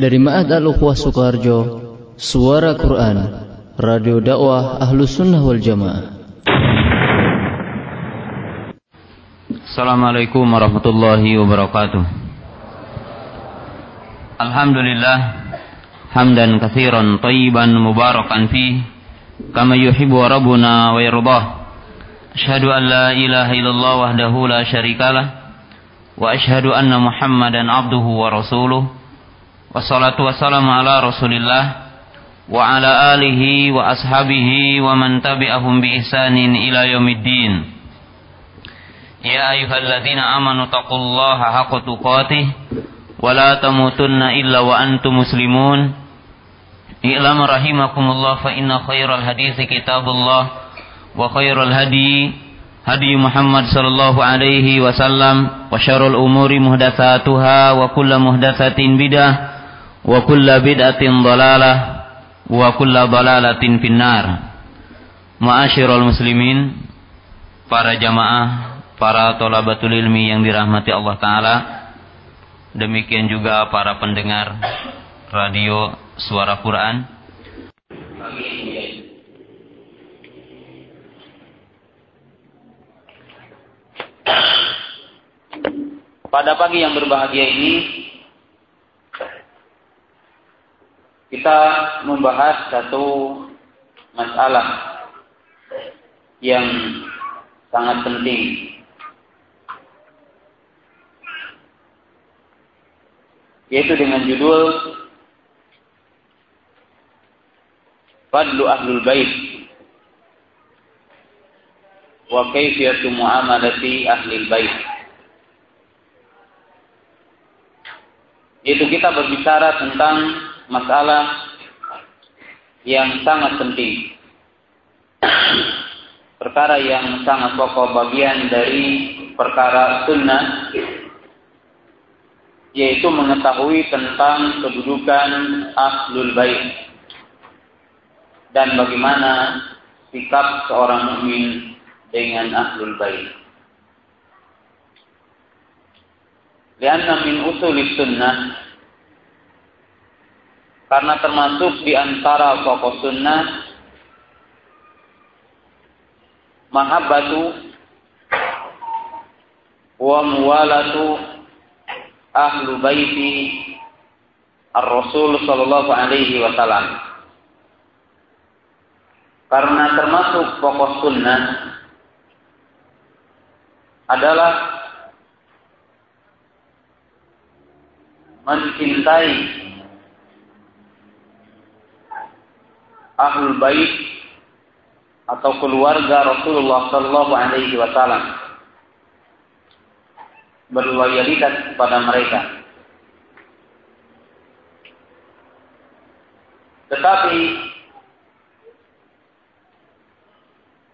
Dari Ma'ad Al-Ukhwah Sukarjo, Suara Quran, Radio Dakwah Ahlu Sunnah wal Jamaah. Assalamualaikum warahmatullahi wabarakatuh. Alhamdulillah, hamdan kathiran tayyiban mubarakan fi, kama yuhibu rabbuna wa yardah. Ashhadu an la ilaha illallah wahdahu la syarikalah, wa ashhadu anna muhammadan abduhu wa rasuluh. Wassalatu wassalamu ala rasulillah wa ala alihi wa ashabihi wa man tabi'ahum bi ihsanin ila yaumiddin. Ya ayyuhalladzina amanu taqullaha haqqa tuqatih wa la tamutunna illa wa antum muslimun. I'lam rahimakumullah fa inna khairal haditsi kitabullah wa khairal hadi hadi Muhammad sallallahu alaihi wasallam wa syarrul umuri muhdatsatuha wa kullu muhdatsatin bidah wa kulla bid'atin dalalah wa kulla dalalatin finnar. Ma'asyiral muslimin para jamaah para tolabatul ilmi yang dirahmati Allah taala demikian juga para pendengar radio suara Quran. Pada pagi yang berbahagia ini kita membahas satu masalah yang sangat penting. Yaitu dengan judul Fadlu Ahlul Bait wa kaifiyatu muamalati Ahlul Bait. Itu kita berbicara tentang masalah yang sangat penting. perkara yang sangat pokok bagian dari perkara sunnah yaitu mengetahui tentang kedudukan ahlul bait dan bagaimana sikap seorang mukmin dengan ahlul bait. Lianna min usulis sunnah karena termasuk di antara pokok sunnah mahabbatu wa muwalatu ahlu baiti ar-rasul sallallahu alaihi wasallam. Karena termasuk pokok sunnah adalah mencintai ahlul bait atau keluarga Rasulullah Sallallahu Alaihi Wasallam berloyalitas kepada mereka. Tetapi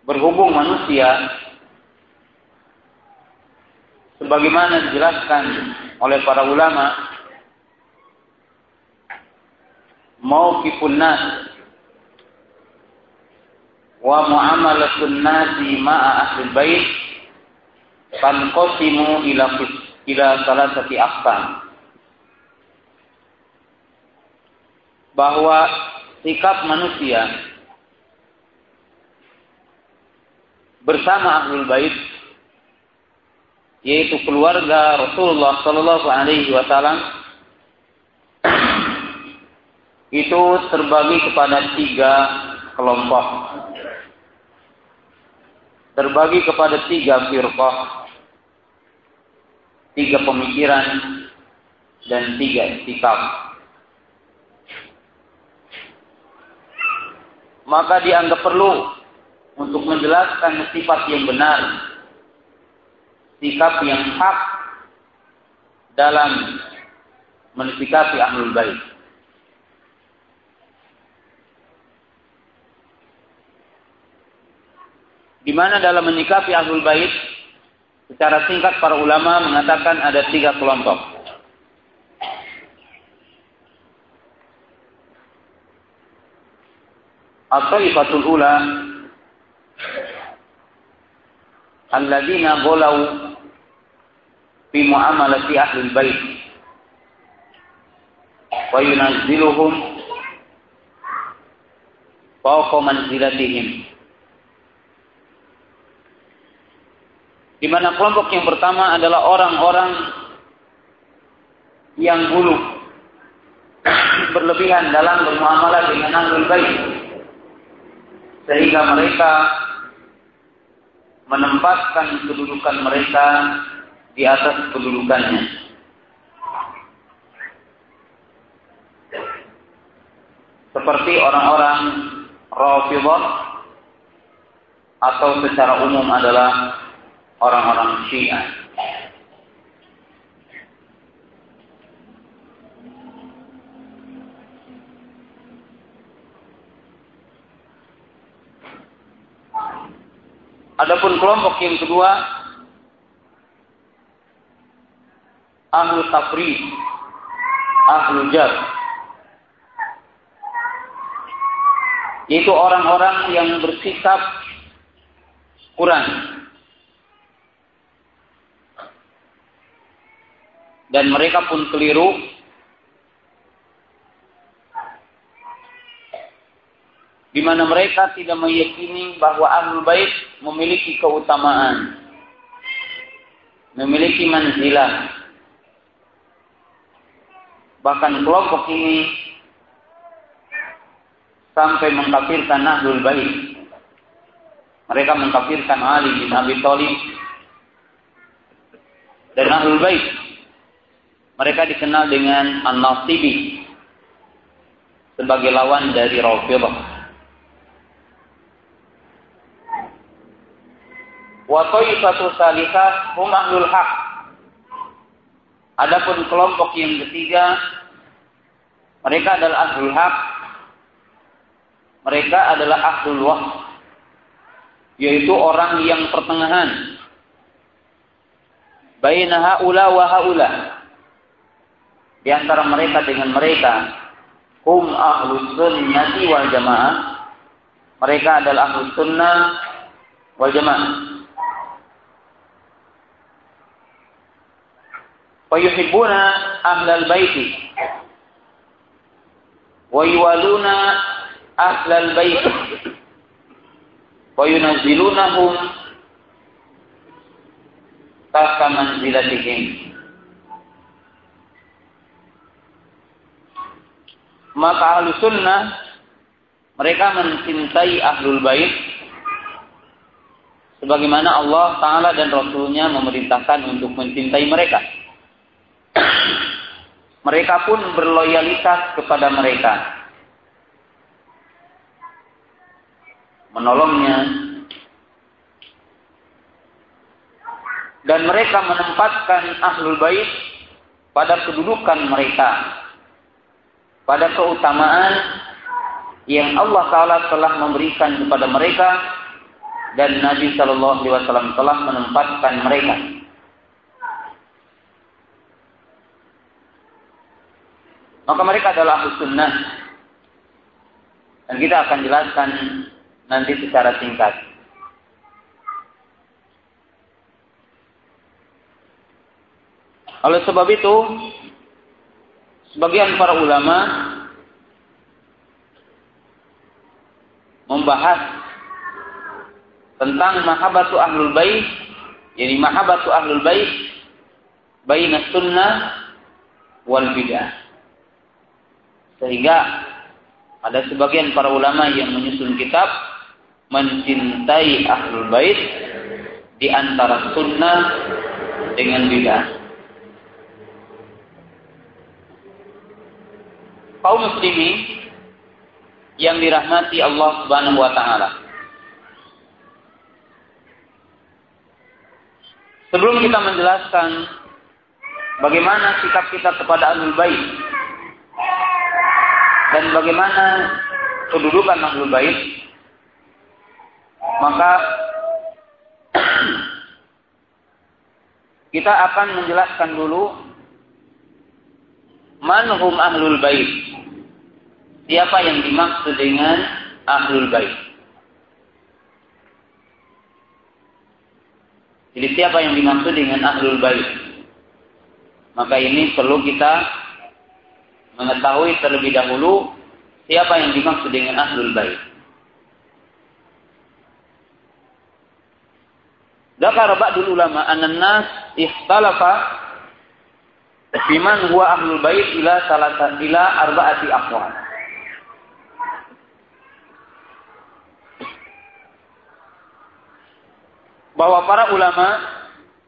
berhubung manusia sebagaimana dijelaskan oleh para ulama mau nas wa muamalatun nasi ma'a ahli bait tanqasimu ila ila salasati aqsam. Bahwa sikap manusia bersama ahlul bait yaitu keluarga Rasulullah Sallallahu Alaihi Wasallam itu terbagi kepada tiga kelompok terbagi kepada tiga firqah, tiga pemikiran, dan tiga sikap. Maka dianggap perlu untuk menjelaskan sifat yang benar, sikap yang hak dalam mensikapi ahlul bait. Di mana dalam menyikapi ahlul bait secara singkat para ulama mengatakan ada tiga kelompok. At-taifatul ula alladzina ghalau fi muamalati ahlul bait wa yunazziluhum fawqa manzilatihim. Di mana kelompok yang pertama adalah orang-orang yang buruk berlebihan dalam bermuamalah dengan ahlul bait sehingga mereka menempatkan kedudukan mereka di atas kedudukannya. Seperti orang-orang Rafidhah atau secara umum adalah orang-orang Syiah. Adapun kelompok yang kedua ahlu tafri, ahlu jar. Yaitu orang-orang yang bersikap kurang. Dan mereka pun keliru di mana mereka tidak meyakini bahwa ahlul bait memiliki keutamaan, memiliki manzilah. Bahkan kelompok ini sampai mengkafirkan ahlul bait. Mereka mengkafirkan Ali bin Abi Thalib dan ahlul bait. Mereka dikenal dengan An-Nasibi sebagai lawan dari Rafidhah. Wa satu salisah hum ahlul haq. Adapun kelompok yang ketiga mereka adalah ahlul haq. Mereka adalah ahlul waqt. Yaitu orang yang pertengahan. Baina haula wa haula di antara mereka dengan mereka hum ahlus sunnati wal jamaah. Mereka adalah ahlus sunnah wal jamaah. Wa yuhibbuna ahlal baiti. Wa yuwaluna ahlal baiti. Wa yunazzilunahum tahta manzilatihim. Maka ahlu sunnah mereka mencintai ahlul bait sebagaimana Allah Ta'ala dan Rasulnya memerintahkan untuk mencintai mereka mereka pun berloyalitas kepada mereka. Menolongnya. Dan mereka menempatkan ahlul bait pada kedudukan mereka. Pada keutamaan yang Allah Ta'ala telah memberikan kepada mereka dan Nabi Shallallahu Alaihi Wasallam telah menempatkan mereka. Maka mereka adalah sunnah. Dan kita akan jelaskan nanti secara singkat. Oleh sebab itu, sebagian para ulama membahas tentang mahabbatu ahlul bait, yani mahabbatu ahlul bait baina sunnah wal bid'ah. Sehingga ada sebagian para ulama yang menyusun kitab mencintai ahlul bait di antara sunnah dengan bid'ah. Kaum muslimin yang dirahmati Allah Subhanahu wa taala. Sebelum kita menjelaskan bagaimana sikap kita kepada ahlul bait dan bagaimana kedudukan Ahlul Bait maka kita akan menjelaskan dulu manhum Ahlul Bait siapa yang dimaksud dengan Ahlul Bait jadi siapa yang dimaksud dengan Ahlul Bait maka ini perlu kita mengetahui terlebih dahulu siapa yang dimaksud dengan ahlul bait. Dakar ba'dul ulama anna nas ikhtalafa biman huwa ahlul bait ila salasa ila arba'ati aqwal. Bahwa para ulama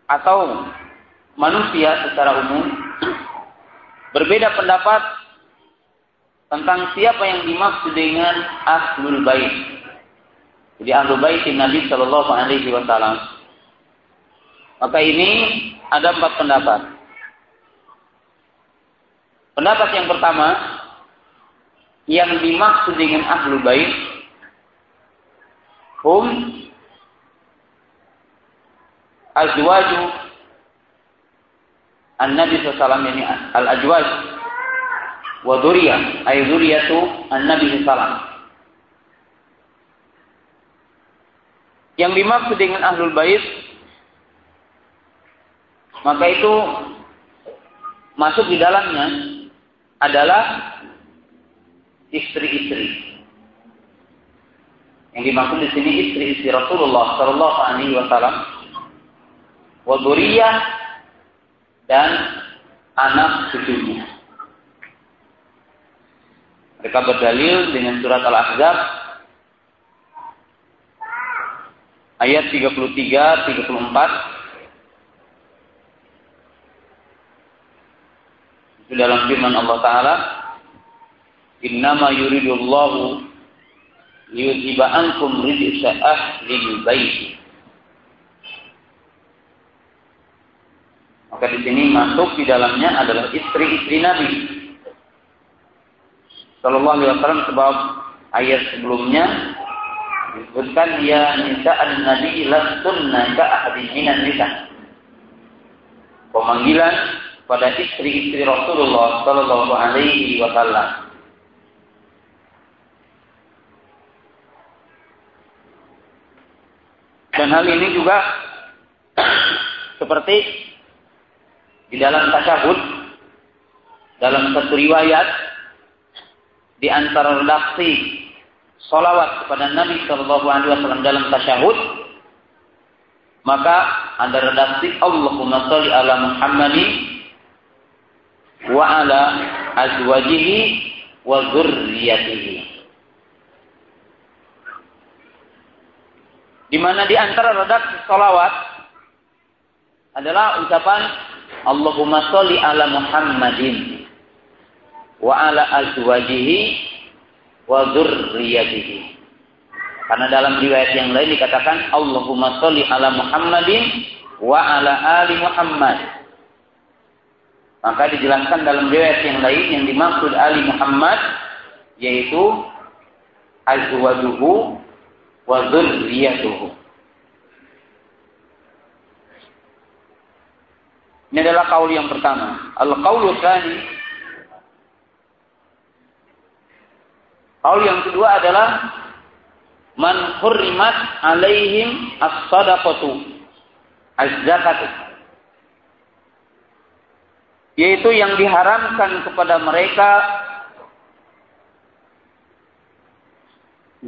atau manusia secara umum berbeda pendapat tentang siapa yang dimaksud dengan ahlul bait. Jadi ahlul bait Nabi Shallallahu Alaihi Wasallam. Maka ini ada empat pendapat. Pendapat yang pertama, yang dimaksud dengan ahlul bait, hum azwaju an-nabi SAW ini al-ajwaj wa dzurriyyah ay dzurriyyatu an-nabi SAW yang dimaksud dengan ahlul bait maka itu masuk di dalamnya adalah istri-istri. Yang dimaksud di sini istri-istri Rasulullah Shallallahu Alaihi Wasallam, waduriyah dan anak cucunya. Mereka berdalil dengan surat Al-Ahzab ayat 33 34 Itu dalam firman Allah Ta'ala, Innama yuridullahu liyudhiba ankum rijsa ahlil baiti. Maka di sini masuk di dalamnya adalah istri-istri Nabi. Sallallahu alaihi wasallam sebab ayat sebelumnya disebutkan ya nisa'an nabi lastunna ka ahadin minan nisa. Pemanggilan pada istri-istri Rasulullah Sallallahu Alaihi Wasallam. Dan hal ini juga seperti di dalam tasyahud, dalam satu riwayat di antara redaksi solawat kepada Nabi Shallallahu Alaihi Wasallam dalam tasyahud, maka ada redaksi Allahumma sholli ala Muhammadin wa ala azwajihi wa dzurriyyatihi. Di mana di antara redaksi salawat adalah ucapan Allahumma sholli ala Muhammadin wa ala azwajihi wa dzurriyyatihi. Karena dalam riwayat yang lain dikatakan Allahumma sholli ala Muhammadin wa ala ali Muhammad maka dijelaskan dalam riwayat yang lain yang dimaksud Ali Muhammad yaitu azwajuhu wa dzurriyyatuhu. Ini adalah kaul yang pertama. Al-qaulu tsani Kaul yang kedua adalah man hurrimat alaihim as-sadaqatu az-zakatu yaitu yang diharamkan kepada mereka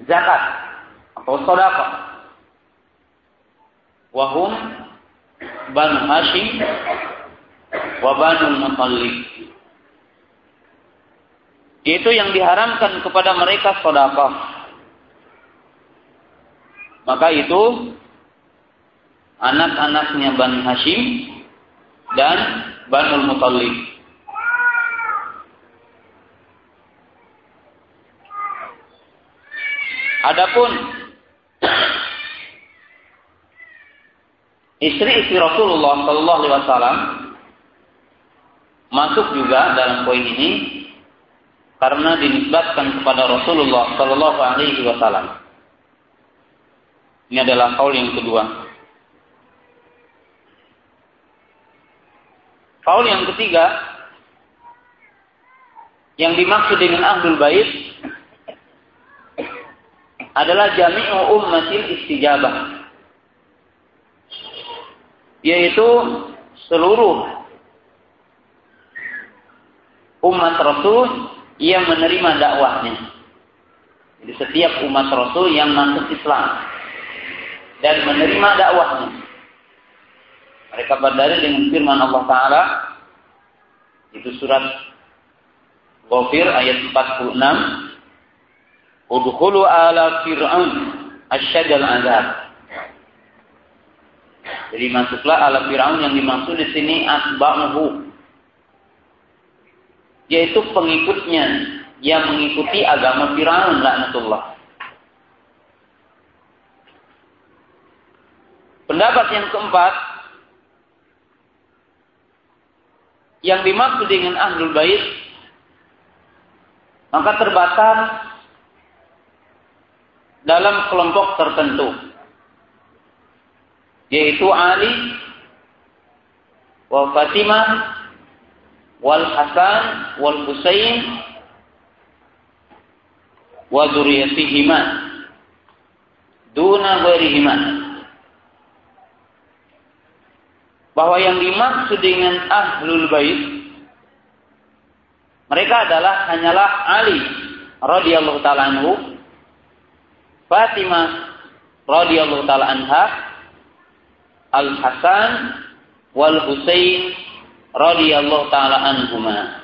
zakat atau sedekah. Wahum Banu Hashim wa Banu Muttalib. Yaitu yang diharamkan kepada mereka sedekah. Maka itu anak-anaknya Banu Hashim dan Banul Mutallib. Adapun istri-istri Rasulullah Shallallahu Alaihi Wasallam masuk juga dalam poin ini karena dinisbatkan kepada Rasulullah Shallallahu Alaihi Wasallam. Ini adalah kaul yang kedua. Kaul yang ketiga yang dimaksud dengan ahlul bait adalah jami'u ummatil istijabah yaitu seluruh umat Rasul yang menerima dakwahnya. Jadi setiap umat Rasul yang masuk Islam dan menerima dakwahnya. Mereka berdalil dengan firman Allah Ta'ala itu surat Ghafir ayat 46 Udkhulu ala fir'aun asyadal azab. Jadi masuklah ala Fir'aun yang dimaksud di sini asba'uhu. Yaitu pengikutnya yang mengikuti agama Fir'aun laknatullah. Pendapat yang keempat yang dimaksud dengan ahlul bait maka terbatas dalam kelompok tertentu yaitu Ali wa Fatimah wal Hasan wal Husain wa dzurriyyatihima duna ghairihima. Bahwa yang dimaksud dengan ahlul bait mereka adalah hanyalah Ali radhiyallahu taala anhu Fatimah radhiyallahu taala Al Hasan wal Husain radhiyallahu taala anhuma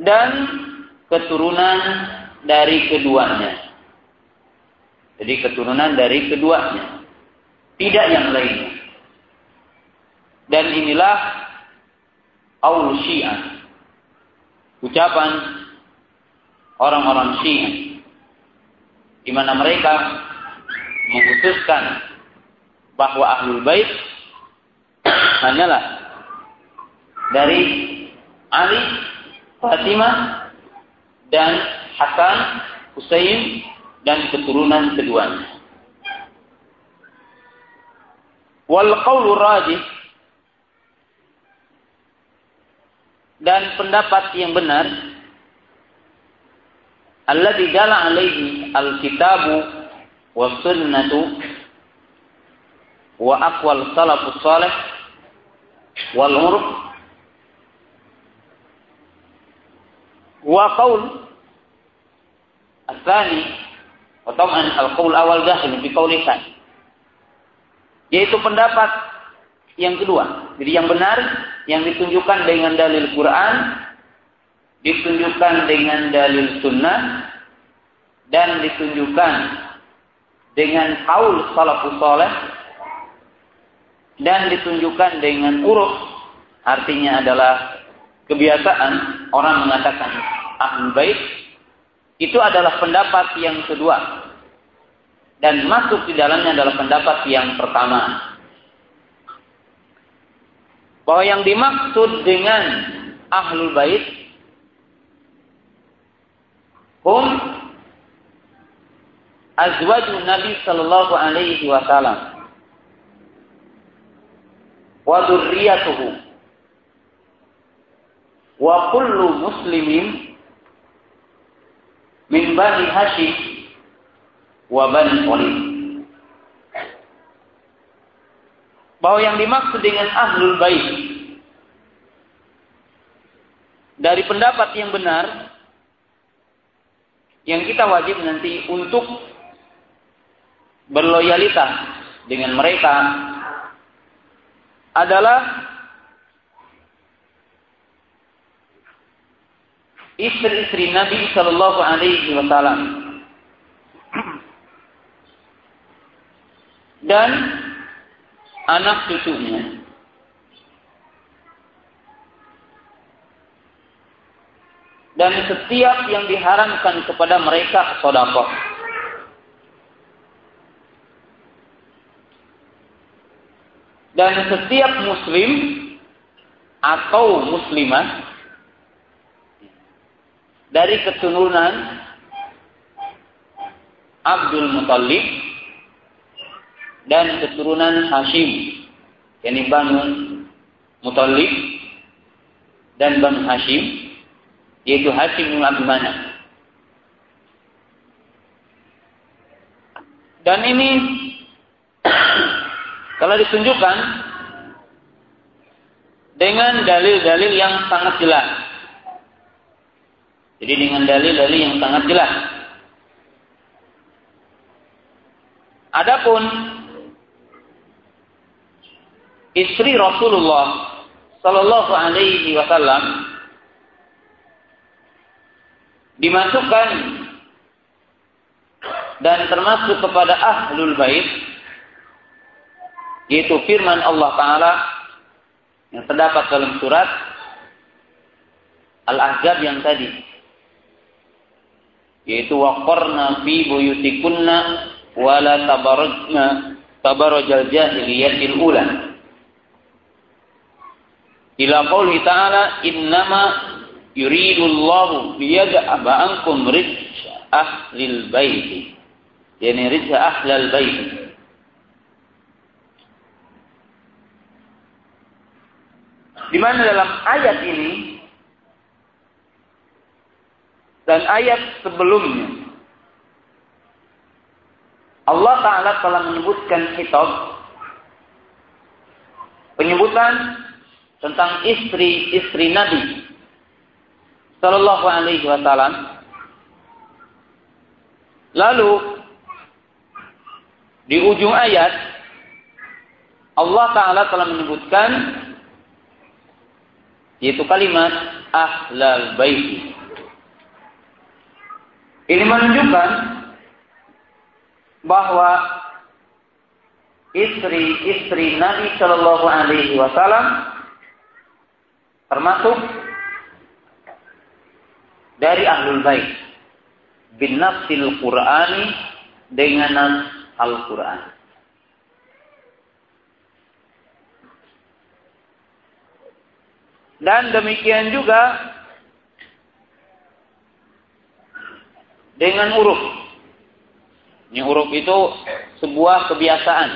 dan keturunan dari keduanya. Jadi keturunan dari keduanya, tidak yang lainnya. Dan inilah aul Syiah. Ucapan orang-orang Syiah di mana mereka mengkhususkan bahwa ahlul bait hanyalah dari Ali, Fatimah, dan Hasan, Husain, dan keturunan keduanya. Wal qawlu rajih dan pendapat yang benar alladzi dala alaihi alkitabu wa sunnatu wa aqwal salafus salih wal urf wa qaul الثاني وطبعا القول الأول داخل في قول الثاني yaitu pendapat yang kedua jadi yang benar yang ditunjukkan dengan dalil Quran ditunjukkan dengan dalil sunnah dan ditunjukkan dengan kaul salafus soleh dan ditunjukkan dengan uruf artinya adalah kebiasaan orang mengatakan ahlul bait itu adalah pendapat yang kedua. Dan masuk di dalamnya adalah pendapat yang pertama. Bahwa yang dimaksud dengan ahlul bait hum azwajun Nabi sallallahu alaihi wasallam wa dzurriyyatuhu wa kullu muslimin min bani Hashim wa bani Talib bahwa yang dimaksud dengan ahlul bait dari pendapat yang benar yang kita wajib nanti untuk berloyalitas dengan mereka adalah istri-istri Nabi Shallallahu Alaihi Wasallam dan anak cucunya. dan setiap yang diharamkan kepada mereka sodakoh. Dan setiap muslim atau muslimah dari keturunan Abdul Muttalib dan keturunan Hashim, yakni Banu Muttalib dan Banu Hashim yaitu Hashim bin Abdul Manaf. Dan ini kalau ditunjukkan dengan dalil-dalil yang sangat jelas. Jadi dengan dalil-dalil yang sangat jelas. Adapun istri Rasulullah Sallallahu Alaihi Wasallam dimasukkan dan termasuk kepada ahlul bait yaitu firman Allah Taala yang terdapat dalam surat Al-Ahzab yang tadi. Yaitu waqarna fi buyutikunna wala tabarajna tabarajal jahiliyatil ula. Ila qouli ta'ala innama yuridullahu liyad'aba ankum rijsa ahlil baiti. Yani rijsa ahlal baiti Di mana dalam ayat ini dan ayat sebelumnya Allah Ta'ala telah menyebutkan kitab penyebutan tentang istri-istri Nabi Sallallahu Alaihi Wasallam. Lalu di ujung ayat Allah Ta'ala telah menyebutkan yaitu kalimat ahlal bait. Ini menunjukkan bahwa istri-istri Nabi Shallallahu Alaihi Wasallam termasuk dari ahlul bait bin nafsil Qur'ani dengan Al-Qur'an. Dan demikian juga dengan huruf. Ini huruf itu sebuah kebiasaan.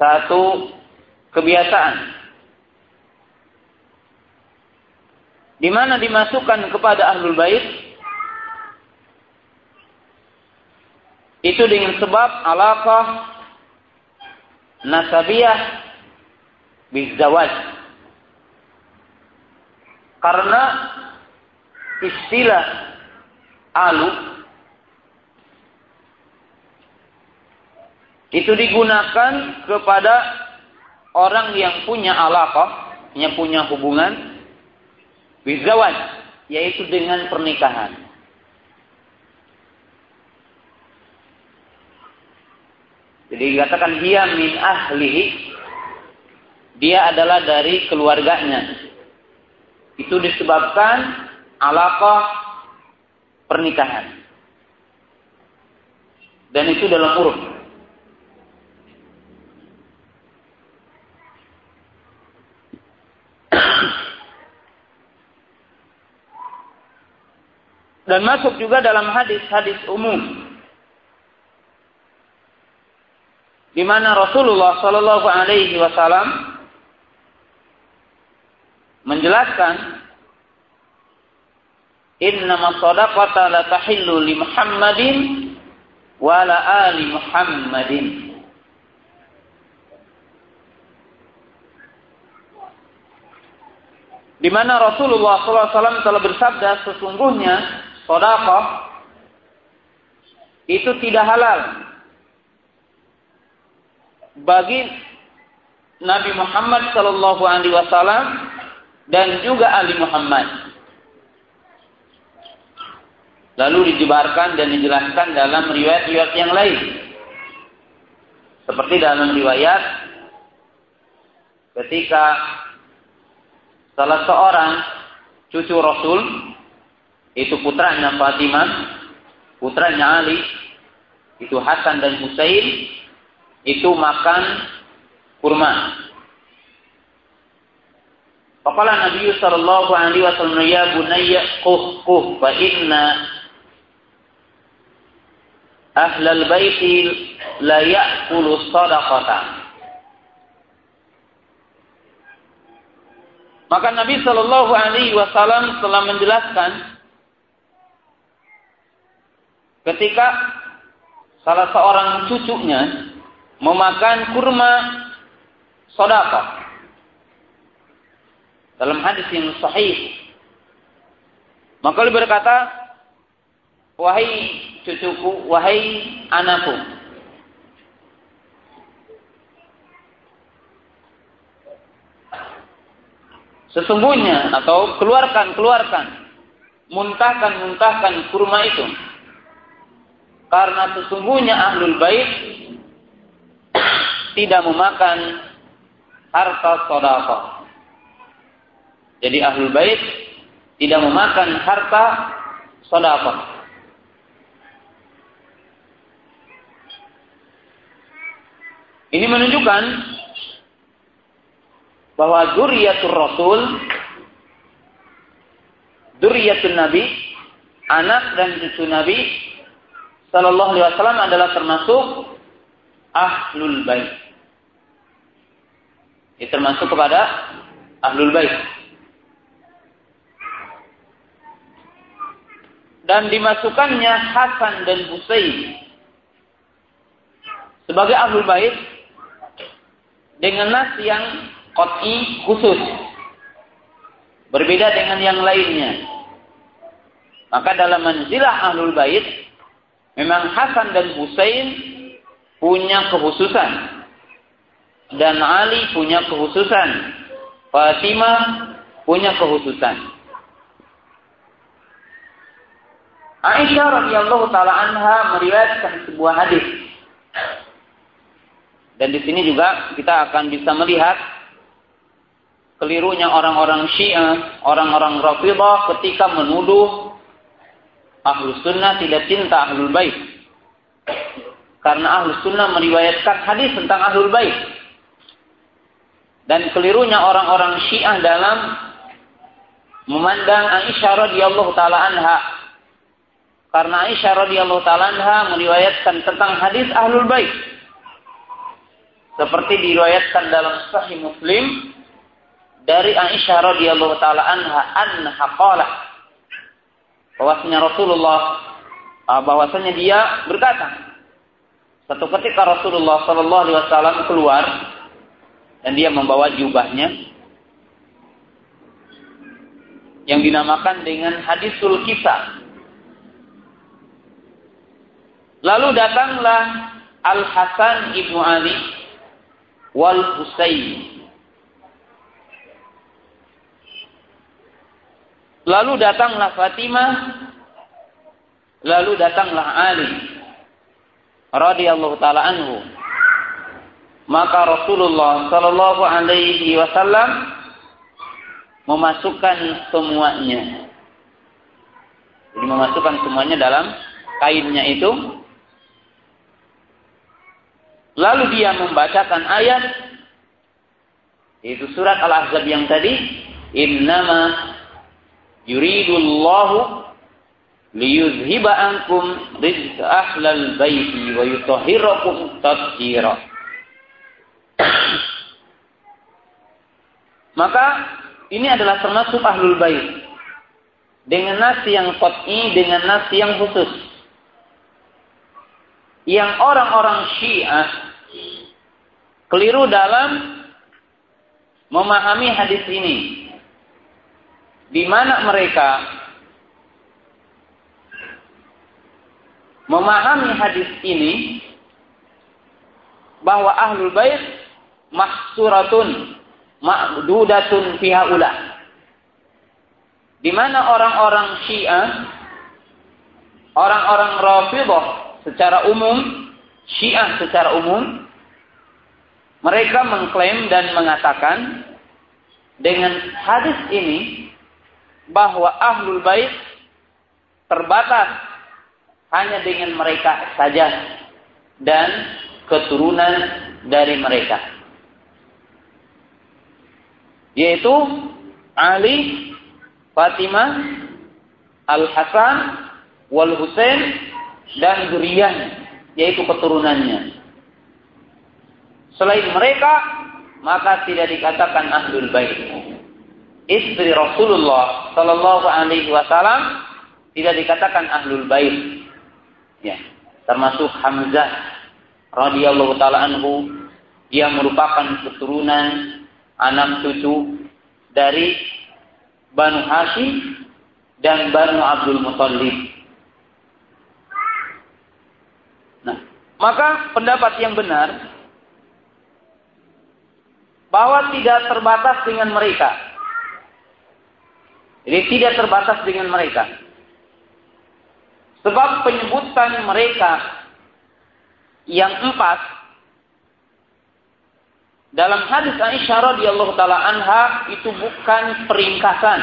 Satu kebiasaan. Di mana dimasukkan kepada ahlul bait itu dengan sebab alaqah nasabiyah bizawaj karena istilah alu itu digunakan kepada orang yang punya alaqah, yang punya hubungan bizawaj, yaitu dengan pernikahan. Jadi dikatakan dia min ahlihi, dia adalah dari keluarganya itu disebabkan alaqah pernikahan. Dan itu dalam urut. Dan masuk juga dalam hadis-hadis umum. Di mana Rasulullah Shallallahu Alaihi Wasallam menjelaskan innama sadaqata la tahillu li Muhammadin wa la ali Muhammadin. Di mana Rasulullah SAW telah bersabda sesungguhnya sedekah itu tidak halal bagi Nabi Muhammad Sallallahu Alaihi Wasallam dan juga Ali Muhammad. Lalu dijebarkan dan dijelaskan dalam riwayat-riwayat yang lain. Seperti dalam riwayat ketika salah seorang cucu Rasul itu putranya Fatimah, putranya Ali, itu Hasan dan Husain itu makan kurma. Faqala Nabi sallallahu alaihi wasallam ya bunayya quh quh fa inna ahlal baiti la ya'kulu sadaqata. Maka Nabi sallallahu alaihi wasallam telah menjelaskan ketika salah seorang cucunya memakan kurma sedekah dalam hadis yang sahih. Maka berkata, wahai cucuku, wahai anakku, Sesungguhnya atau keluarkan, keluarkan. Muntahkan, muntahkan kurma itu. Karena sesungguhnya ahlul bait tidak memakan harta sodako. Jadi ahlul bait tidak memakan harta sodako. Ini menunjukkan bahwa zuriyatul rasul zuriyatul nabi anak dan cucu nabi sallallahu alaihi wasallam adalah termasuk ahlul bait. Ini termasuk kepada ahlul bait. Dan dimasukkannya Hasan dan Husain sebagai ahlul bait dengan nas yang Qat'i khusus. Berbeda dengan yang lainnya. Maka dalam manzilah Ahlul Bait, memang Hasan dan Husain punya kekhususan. Dan Ali punya kekhususan. Fatimah punya kekhususan. Aisyah radhiyallahu taala anha meriwayatkan sebuah hadis. Dan di sini juga kita akan bisa melihat kelirunya orang-orang Syiah, orang-orang Rafidah ketika menuduh Ahlus Sunnah tidak cinta Ahlul Bait. Karena Ahlus Sunnah meriwayatkan hadis tentang Ahlul Bait. Dan kelirunya orang-orang Syiah dalam memandang Aisyah radhiyallahu taala anha. Karena Aisyah radhiyallahu taala meriwayatkan tentang hadis Ahlul Bait. Seperti diriwayatkan dalam Sahih Muslim dari Aisyah radhiyallahu taala anha anha qalat bahwasanya Rasulullah ah, bahwasanya dia berkata satu ketika Rasulullah sallallahu alaihi wasallam keluar dan dia membawa jubahnya yang dinamakan dengan hadisul kisah lalu datanglah Al Hasan ibnu Ali wal Husain Lalu datanglah Fatimah, lalu datanglah Ali radhiyallahu taala anhu. Maka Rasulullah sallallahu alaihi wasallam memasukkan semuanya. Jadi memasukkan semuanya dalam kainnya itu. Lalu dia membacakan ayat itu surat Al-Ahzab yang tadi, "Innama yuridullahu liyuzhiba ankum rizqa ahlal baiti wa yutahhirakum tathira. Maka ini adalah termasuk ahlul bait. Dengan nasi yang qat'i, dengan nasi yang khusus. Yang orang-orang Syiah keliru dalam memahami hadis ini. Di mana mereka memahami hadis ini bahwa ahlul bait mahsuratun ma'dudatun fi haula. Di mana orang-orang Syiah orang-orang Rafidhah secara umum Syiah secara umum mereka mengklaim dan mengatakan dengan hadis ini bahwa ahlul bait terbatas hanya dengan mereka saja dan keturunan dari mereka. Yaitu Ali, Fatimah, Al Hasan, Wal Husain dan durian yaitu keturunannya. Selain mereka maka tidak dikatakan ahlul bait istri Rasulullah Shallallahu Alaihi Wasallam tidak dikatakan ahlul bait, ya, termasuk Hamzah radhiyallahu taala anhu yang merupakan keturunan anak cucu dari Banu Hashim dan Banu Abdul Muthalib. Maka pendapat yang benar bahwa tidak terbatas dengan mereka. Jadi tidak terbatas dengan mereka. Sebab penyebutan mereka yang empat dalam hadis Aisyah radhiyallahu taala anha itu bukan peringkasan,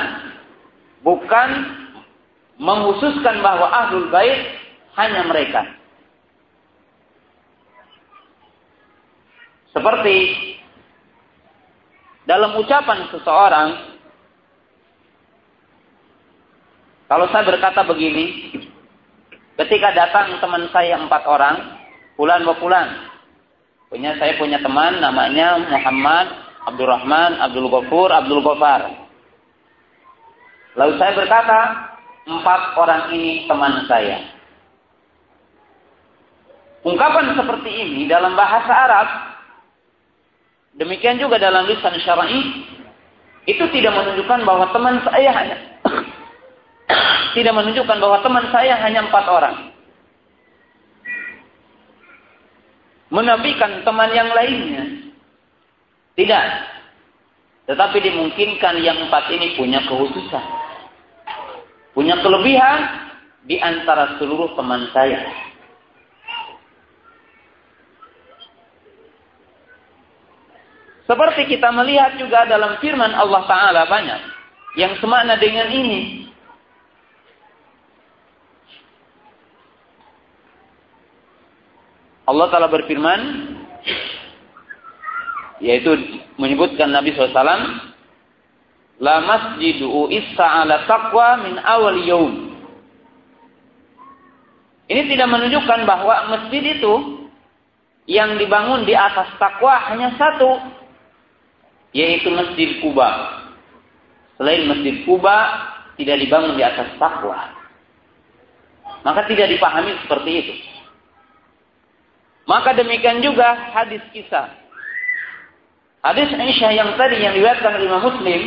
bukan menghususkan bahwa ahlul bait hanya mereka. Seperti dalam ucapan seseorang, kalau saya berkata begini, ketika datang teman saya empat orang, pulan pulan, punya saya punya teman namanya Muhammad, Abdurrahman, Abdul Ghafur, Abdul Ghafar. Lalu saya berkata, empat orang ini teman saya. Ungkapan seperti ini dalam bahasa Arab Demikian juga dalam lisan syar'i itu tidak menunjukkan bahwa teman saya hanya tidak menunjukkan bahwa teman saya hanya empat orang. Menafikan teman yang lainnya. Tidak. Tetapi dimungkinkan yang empat ini punya khususan. Punya kelebihan di antara seluruh teman saya. Seperti kita melihat juga dalam firman Allah Ta'ala banyak. Yang semakna dengan ini. Allah Ta'ala berfirman. Yaitu menyebutkan Nabi SAW. La masjidu issa ala taqwa min awal yaum. Ini tidak menunjukkan bahwa masjid itu yang dibangun di atas takwa hanya satu yaitu Masjid Kuba. Selain Masjid Kuba tidak dibangun di atas takwa. Maka tidak dipahami seperti itu. Maka demikian juga hadis kisah. Hadis Aisyah yang tadi yang diriwayatkan oleh Imam Muslim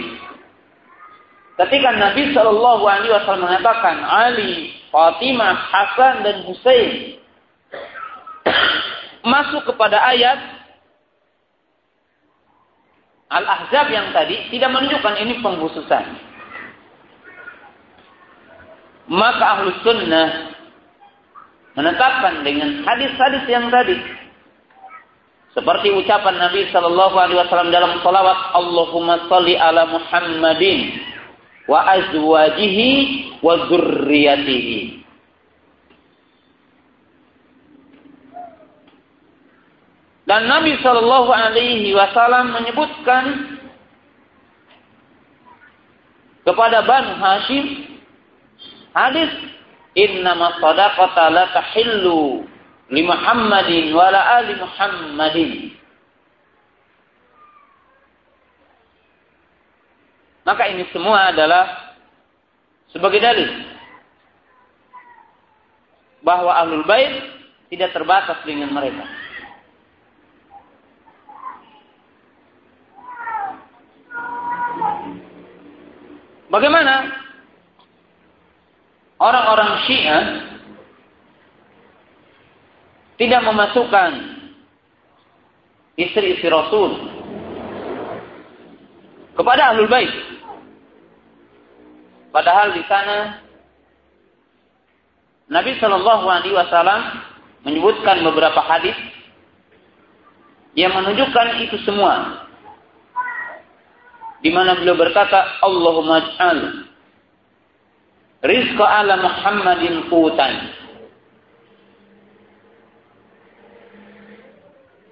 ketika Nabi wasallam mengatakan Ali, Fatimah, Hasan dan Husain masuk kepada ayat Al-Ahzab yang tadi tidak menunjukkan ini pengkhususan. Maka Ahlus Sunnah menetapkan dengan hadis-hadis yang tadi. Seperti ucapan Nabi Shallallahu Alaihi Wasallam dalam salawat Allahumma salli ala Muhammadin wa azwajihi wa dzurriyyatihi. Dan Nabi Shallallahu Alaihi Wasallam menyebutkan kepada Banu Hashim hadis Innama sadaqata la tahillu li Muhammadin wa la ali Muhammadin. Maka ini semua adalah sebagai dalil bahwa ahlul bait tidak terbatas dengan mereka. Bagaimana orang-orang Syiah tidak memasukkan istri-istri Rasul kepada ahlul bait. Padahal di sana Nabi Shallallahu Alaihi Wasallam menyebutkan beberapa hadis yang menunjukkan itu semua di mana beliau berkata Allahumma ij'al rizqa ala Muhammadin qutan.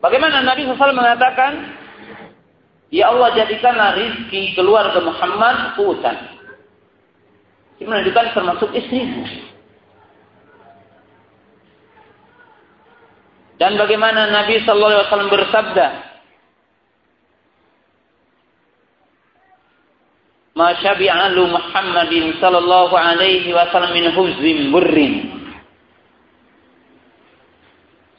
Bagaimana Nabi SAW mengatakan Ya Allah jadikanlah rizki keluarga Muhammad qutan. Ini menunjukkan termasuk istrinya. Dan bagaimana Nabi SAW bersabda ma syabi'alu Muhammadin sallallahu alaihi wasallam min huzim burrin.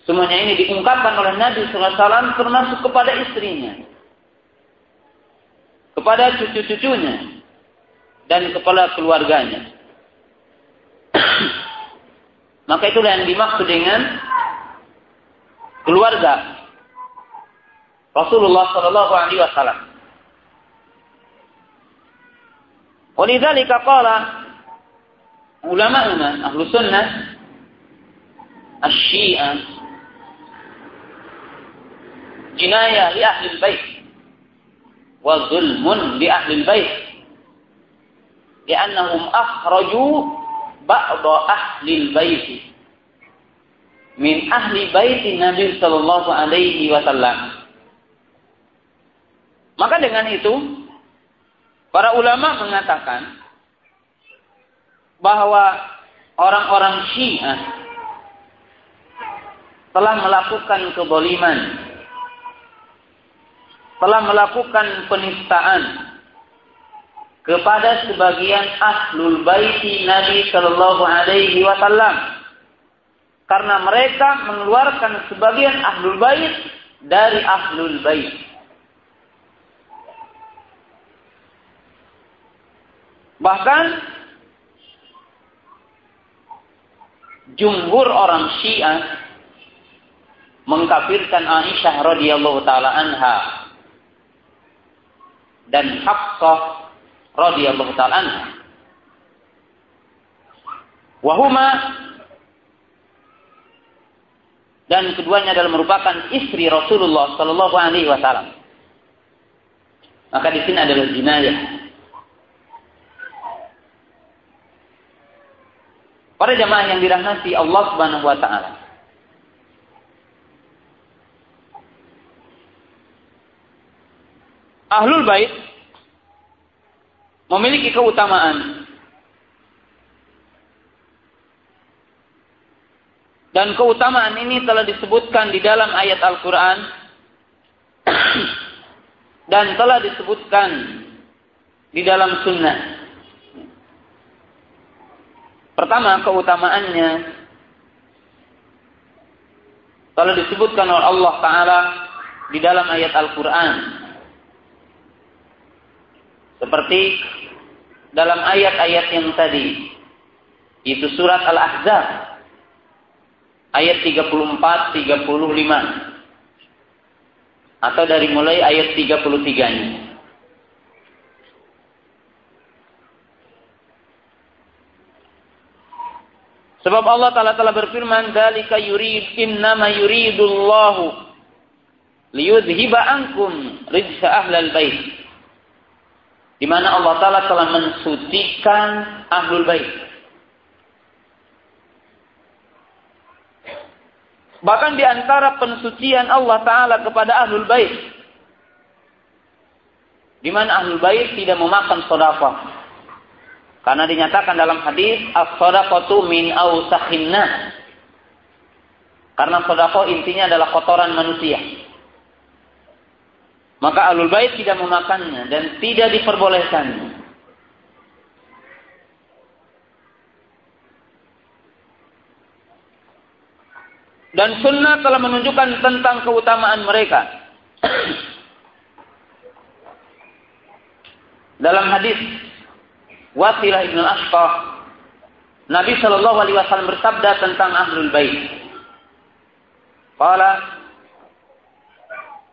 Semuanya ini diungkapkan oleh Nabi SAW termasuk kepada istrinya. kepada cucu-cucunya dan kepada keluarganya. Maka itulah yang dimaksud dengan keluarga Rasulullah sallallahu alaihi wasallam. Walidzalika qala ulama'una ahlu sunnah asy-syiah jinayah li ahli bait wa zulmun li ahli bait li'annahum akhraju ba'd ahli bait min ahli bait Nabi sallallahu alaihi wasallam. Maka dengan itu para ulama mengatakan bahwa orang-orang Syiah telah melakukan keboliman, telah melakukan penistaan kepada sebagian ahlul baiti Nabi Shallallahu Alaihi Wasallam karena mereka mengeluarkan sebagian ahlul bait dari ahlul bait. Bahkan jumhur orang Syiah mengkafirkan Aisyah radhiyallahu taala anha dan Hafsah radhiyallahu taala anha. Wahuma dan keduanya adalah merupakan istri Rasulullah Shallallahu Alaihi Wasallam. Maka di sini adalah jinayah. Para jamaah yang dirahmati Allah Subhanahu wa taala. Ahlul Bait memiliki keutamaan dan keutamaan ini telah disebutkan di dalam ayat Al-Qur'an dan telah disebutkan di dalam sunnah. Pertama, keutamaannya telah disebutkan oleh Allah Ta'ala di dalam ayat Al-Quran. Seperti dalam ayat-ayat yang tadi. Itu surat Al-Ahzab. Ayat 34-35. Atau dari mulai ayat 33-nya. Sebab Allah Ta'ala telah berfirman, Dalika yurid, innama yuridullahu liyudhiba ankum rijsa ahlal bait. Di mana Allah Ta'ala telah mensucikan ahlul bait. Bahkan di antara pensucian Allah Ta'ala kepada ahlul bait. Di mana ahlul bait tidak memakan sodafah. Karena dinyatakan dalam hadis as-shadaqatu min awsakhin Karena sedekah intinya adalah kotoran manusia. Maka alul bait tidak memakannya dan tidak diperbolehkan. Dan sunnah telah menunjukkan tentang keutamaan mereka. Dalam hadis Wasilah ibn Ashqah, Nabi Shallallahu Alaihi Wasallam bersabda tentang ahlul bait. Qala,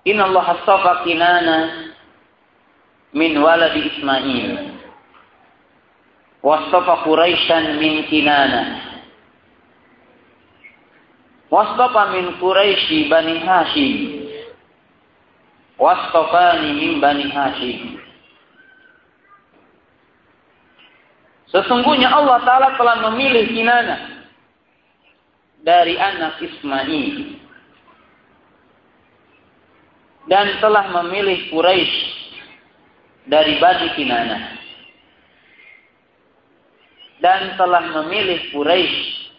Inna Allah astafa kinana min waladi Ismail. Wastafa Quraisyan min kinana. Wastafa min Quraisy bani Hashim. Wastafani min bani Hashim. Sesungguhnya Allah Ta'ala telah memilih Kinana dari anak Ismail. Dan telah memilih Quraisy dari Bani Kinana. Dan telah memilih Quraisy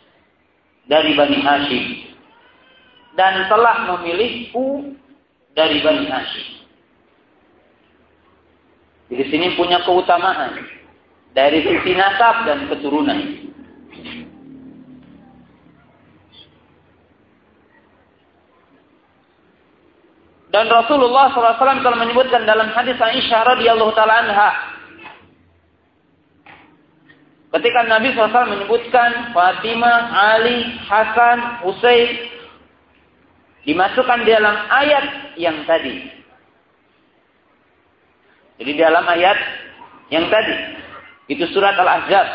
dari Bani Hashim. Dan telah memilihku dari Bani Hashim. Di sini punya keutamaan dari sisi nasab dan keturunan. Dan Rasulullah SAW telah menyebutkan dalam hadis Aisyah radhiyallahu taala anha Ketika Nabi SAW menyebutkan Fatimah, Ali, Hasan, Husain dimasukkan di dalam ayat yang tadi. Jadi dalam ayat yang tadi itu surat Al-Ahzab.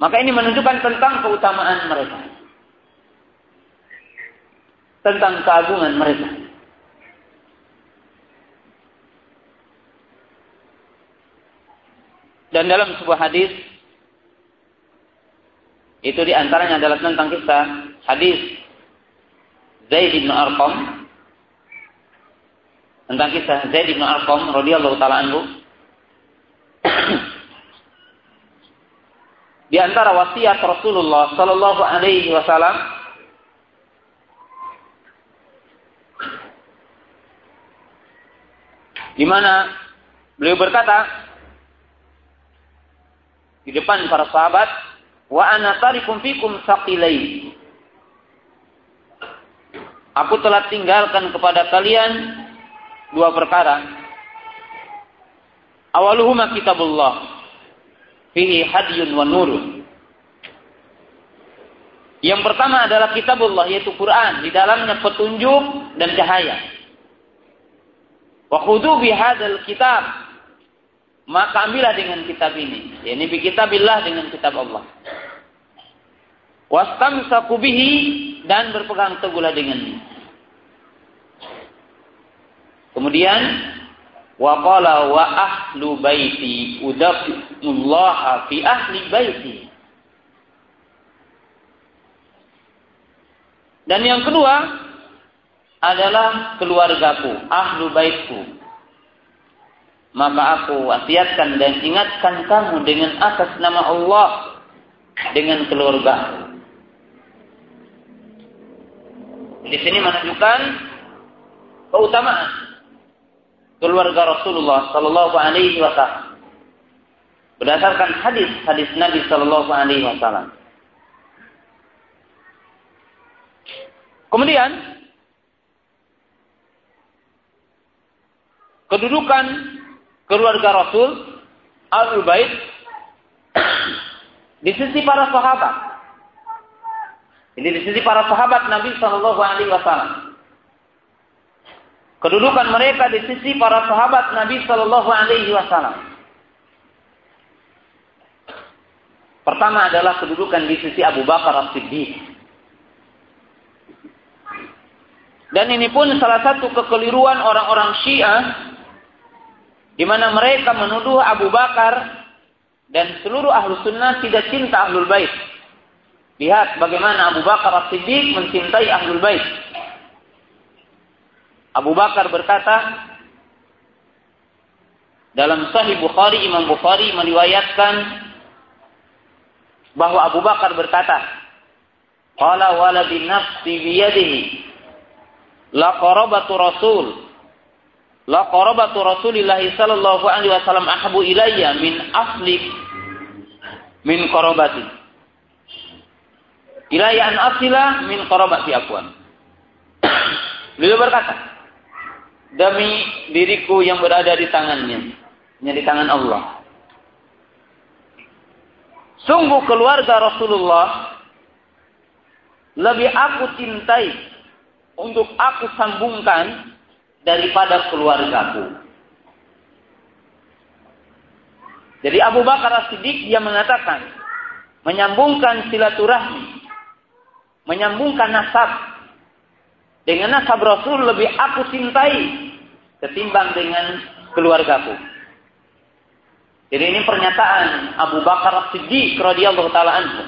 Maka ini menunjukkan tentang keutamaan mereka. Tentang keagungan mereka. Dan dalam sebuah hadis itu di antaranya adalah tentang kisah hadis Zaid bin Arqam tentang kisah Zaid bin Arqam radhiyallahu taala anhu di antara wasiat Rasulullah sallallahu alaihi wasallam di mana beliau berkata di depan para sahabat, wa ana tarikum fikum saqilai. Aku telah tinggalkan kepada kalian dua perkara. Awaluhuma kitabullah fihi hadiyun wa nurun. Yang pertama adalah kitabullah yaitu Quran, di dalamnya petunjuk dan cahaya. Wa khudhu bihadzal kitab maka ambillah dengan kitab ini. Ini bi kitabillah dengan kitab Allah. Wastamsaku bihi dan berpegang teguhlah dengannya. Kemudian wa qala wa ahlu baiti udafullah fi ahli baiti. Dan yang kedua adalah keluargaku, ahlu baitku, maka aku wasiatkan dan ingatkan kamu dengan atas nama Allah dengan keluarga. Di sini menunjukkan keutamaan keluarga Rasulullah Sallallahu Alaihi Wasallam berdasarkan hadis-hadis Nabi Sallallahu Alaihi Wasallam. Kemudian kedudukan keluarga Rasul, Ahlul Bait di sisi para sahabat. Ini di sisi para sahabat Nabi Shallallahu Alaihi Wasallam. Kedudukan mereka di sisi para sahabat Nabi Shallallahu Alaihi Wasallam. Pertama adalah kedudukan di sisi Abu Bakar As-Siddiq. Dan ini pun salah satu kekeliruan orang-orang Syiah di mana mereka menuduh Abu Bakar dan seluruh ahlu sunnah tidak cinta ahlul bait. Lihat bagaimana Abu Bakar as-Siddiq mencintai ahlul bait. Abu Bakar berkata dalam Sahih Bukhari Imam Bukhari meriwayatkan bahwa Abu Bakar berkata, "Qala waladi nafsi biyadihi la qarabatu rasul La qarabatu Rasulillah sallallahu alaihi wasallam ahabu ilayya min asli min qarabati. Ilayya an asila min qarabati akwan. Beliau berkata, demi diriku yang berada di tangannya, yang di tangan Allah. Sungguh keluarga Rasulullah lebih aku cintai untuk aku sambungkan daripada keluargaku. Jadi Abu Bakar As-Siddiq dia mengatakan menyambungkan silaturahmi, menyambungkan nasab dengan nasab Rasul lebih aku cintai ketimbang dengan keluargaku. Jadi ini pernyataan Abu Bakar As-Siddiq radhiyallahu taala anhu.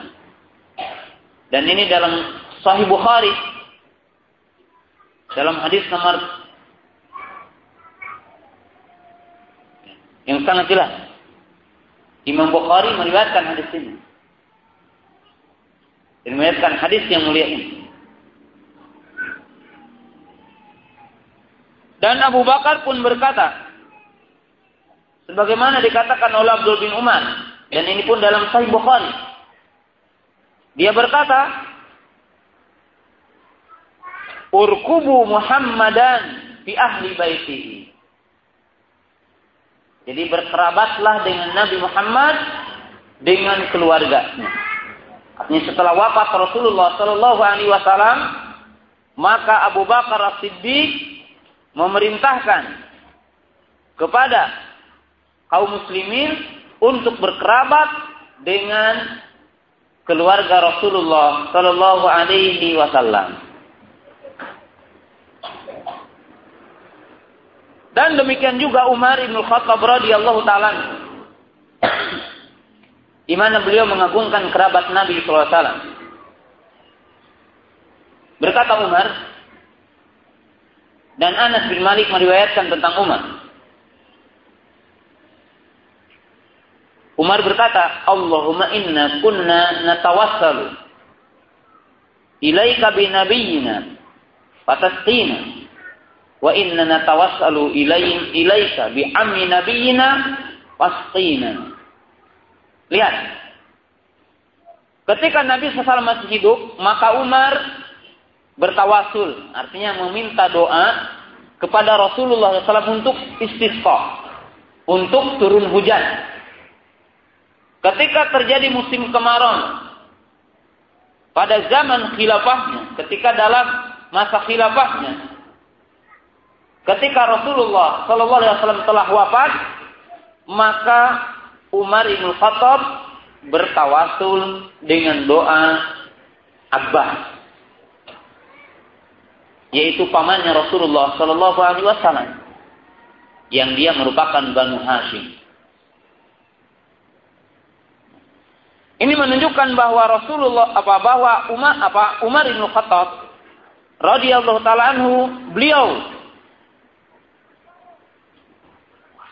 Dan ini dalam Sahih Bukhari dalam hadis nomor yang sangat jelas. Imam Bukhari meriwayatkan hadis ini. Dan meriwayatkan hadis yang mulia ini. Dan Abu Bakar pun berkata, sebagaimana dikatakan oleh Abdul bin Umar, dan ini pun dalam Sahih Bukhari. Dia berkata, urkubu Muhammadan fi ahli baitihi. Jadi berkerabatlah dengan Nabi Muhammad dengan keluarganya. Artinya setelah wafat Rasulullah Shallallahu Alaihi Wasallam, maka Abu Bakar As-Siddiq memerintahkan kepada kaum muslimin untuk berkerabat dengan keluarga Rasulullah Shallallahu Alaihi Wasallam. Dan demikian juga Umar bin Khattab radhiyallahu taala di mana beliau mengagungkan kerabat Nabi sallallahu alaihi wasallam. Berkata Umar dan Anas bin Malik meriwayatkan tentang Umar. Umar berkata, Allahumma inna kunna natawassalu ilaika bi nabiyyina fatasqina Wa inna natawassalu ilaihim ilaika bi ammi nabiyina wasqina. Lihat. Ketika Nabi SAW masih hidup, maka Umar bertawasul. Artinya meminta doa kepada Rasulullah SAW untuk istisqa. Untuk turun hujan. Ketika terjadi musim kemarau, pada zaman khilafahnya, ketika dalam masa khilafahnya, Ketika Rasulullah Wasallam telah wafat, maka Umar bin Khattab bertawasul dengan doa Abbas, yaitu pamannya Rasulullah Shallallahu Alaihi Wasallam, yang dia merupakan Banu Hashim. Ini menunjukkan bahwa Rasulullah apa bahwa Umar apa Umar bin Khattab radhiyallahu taala anhu beliau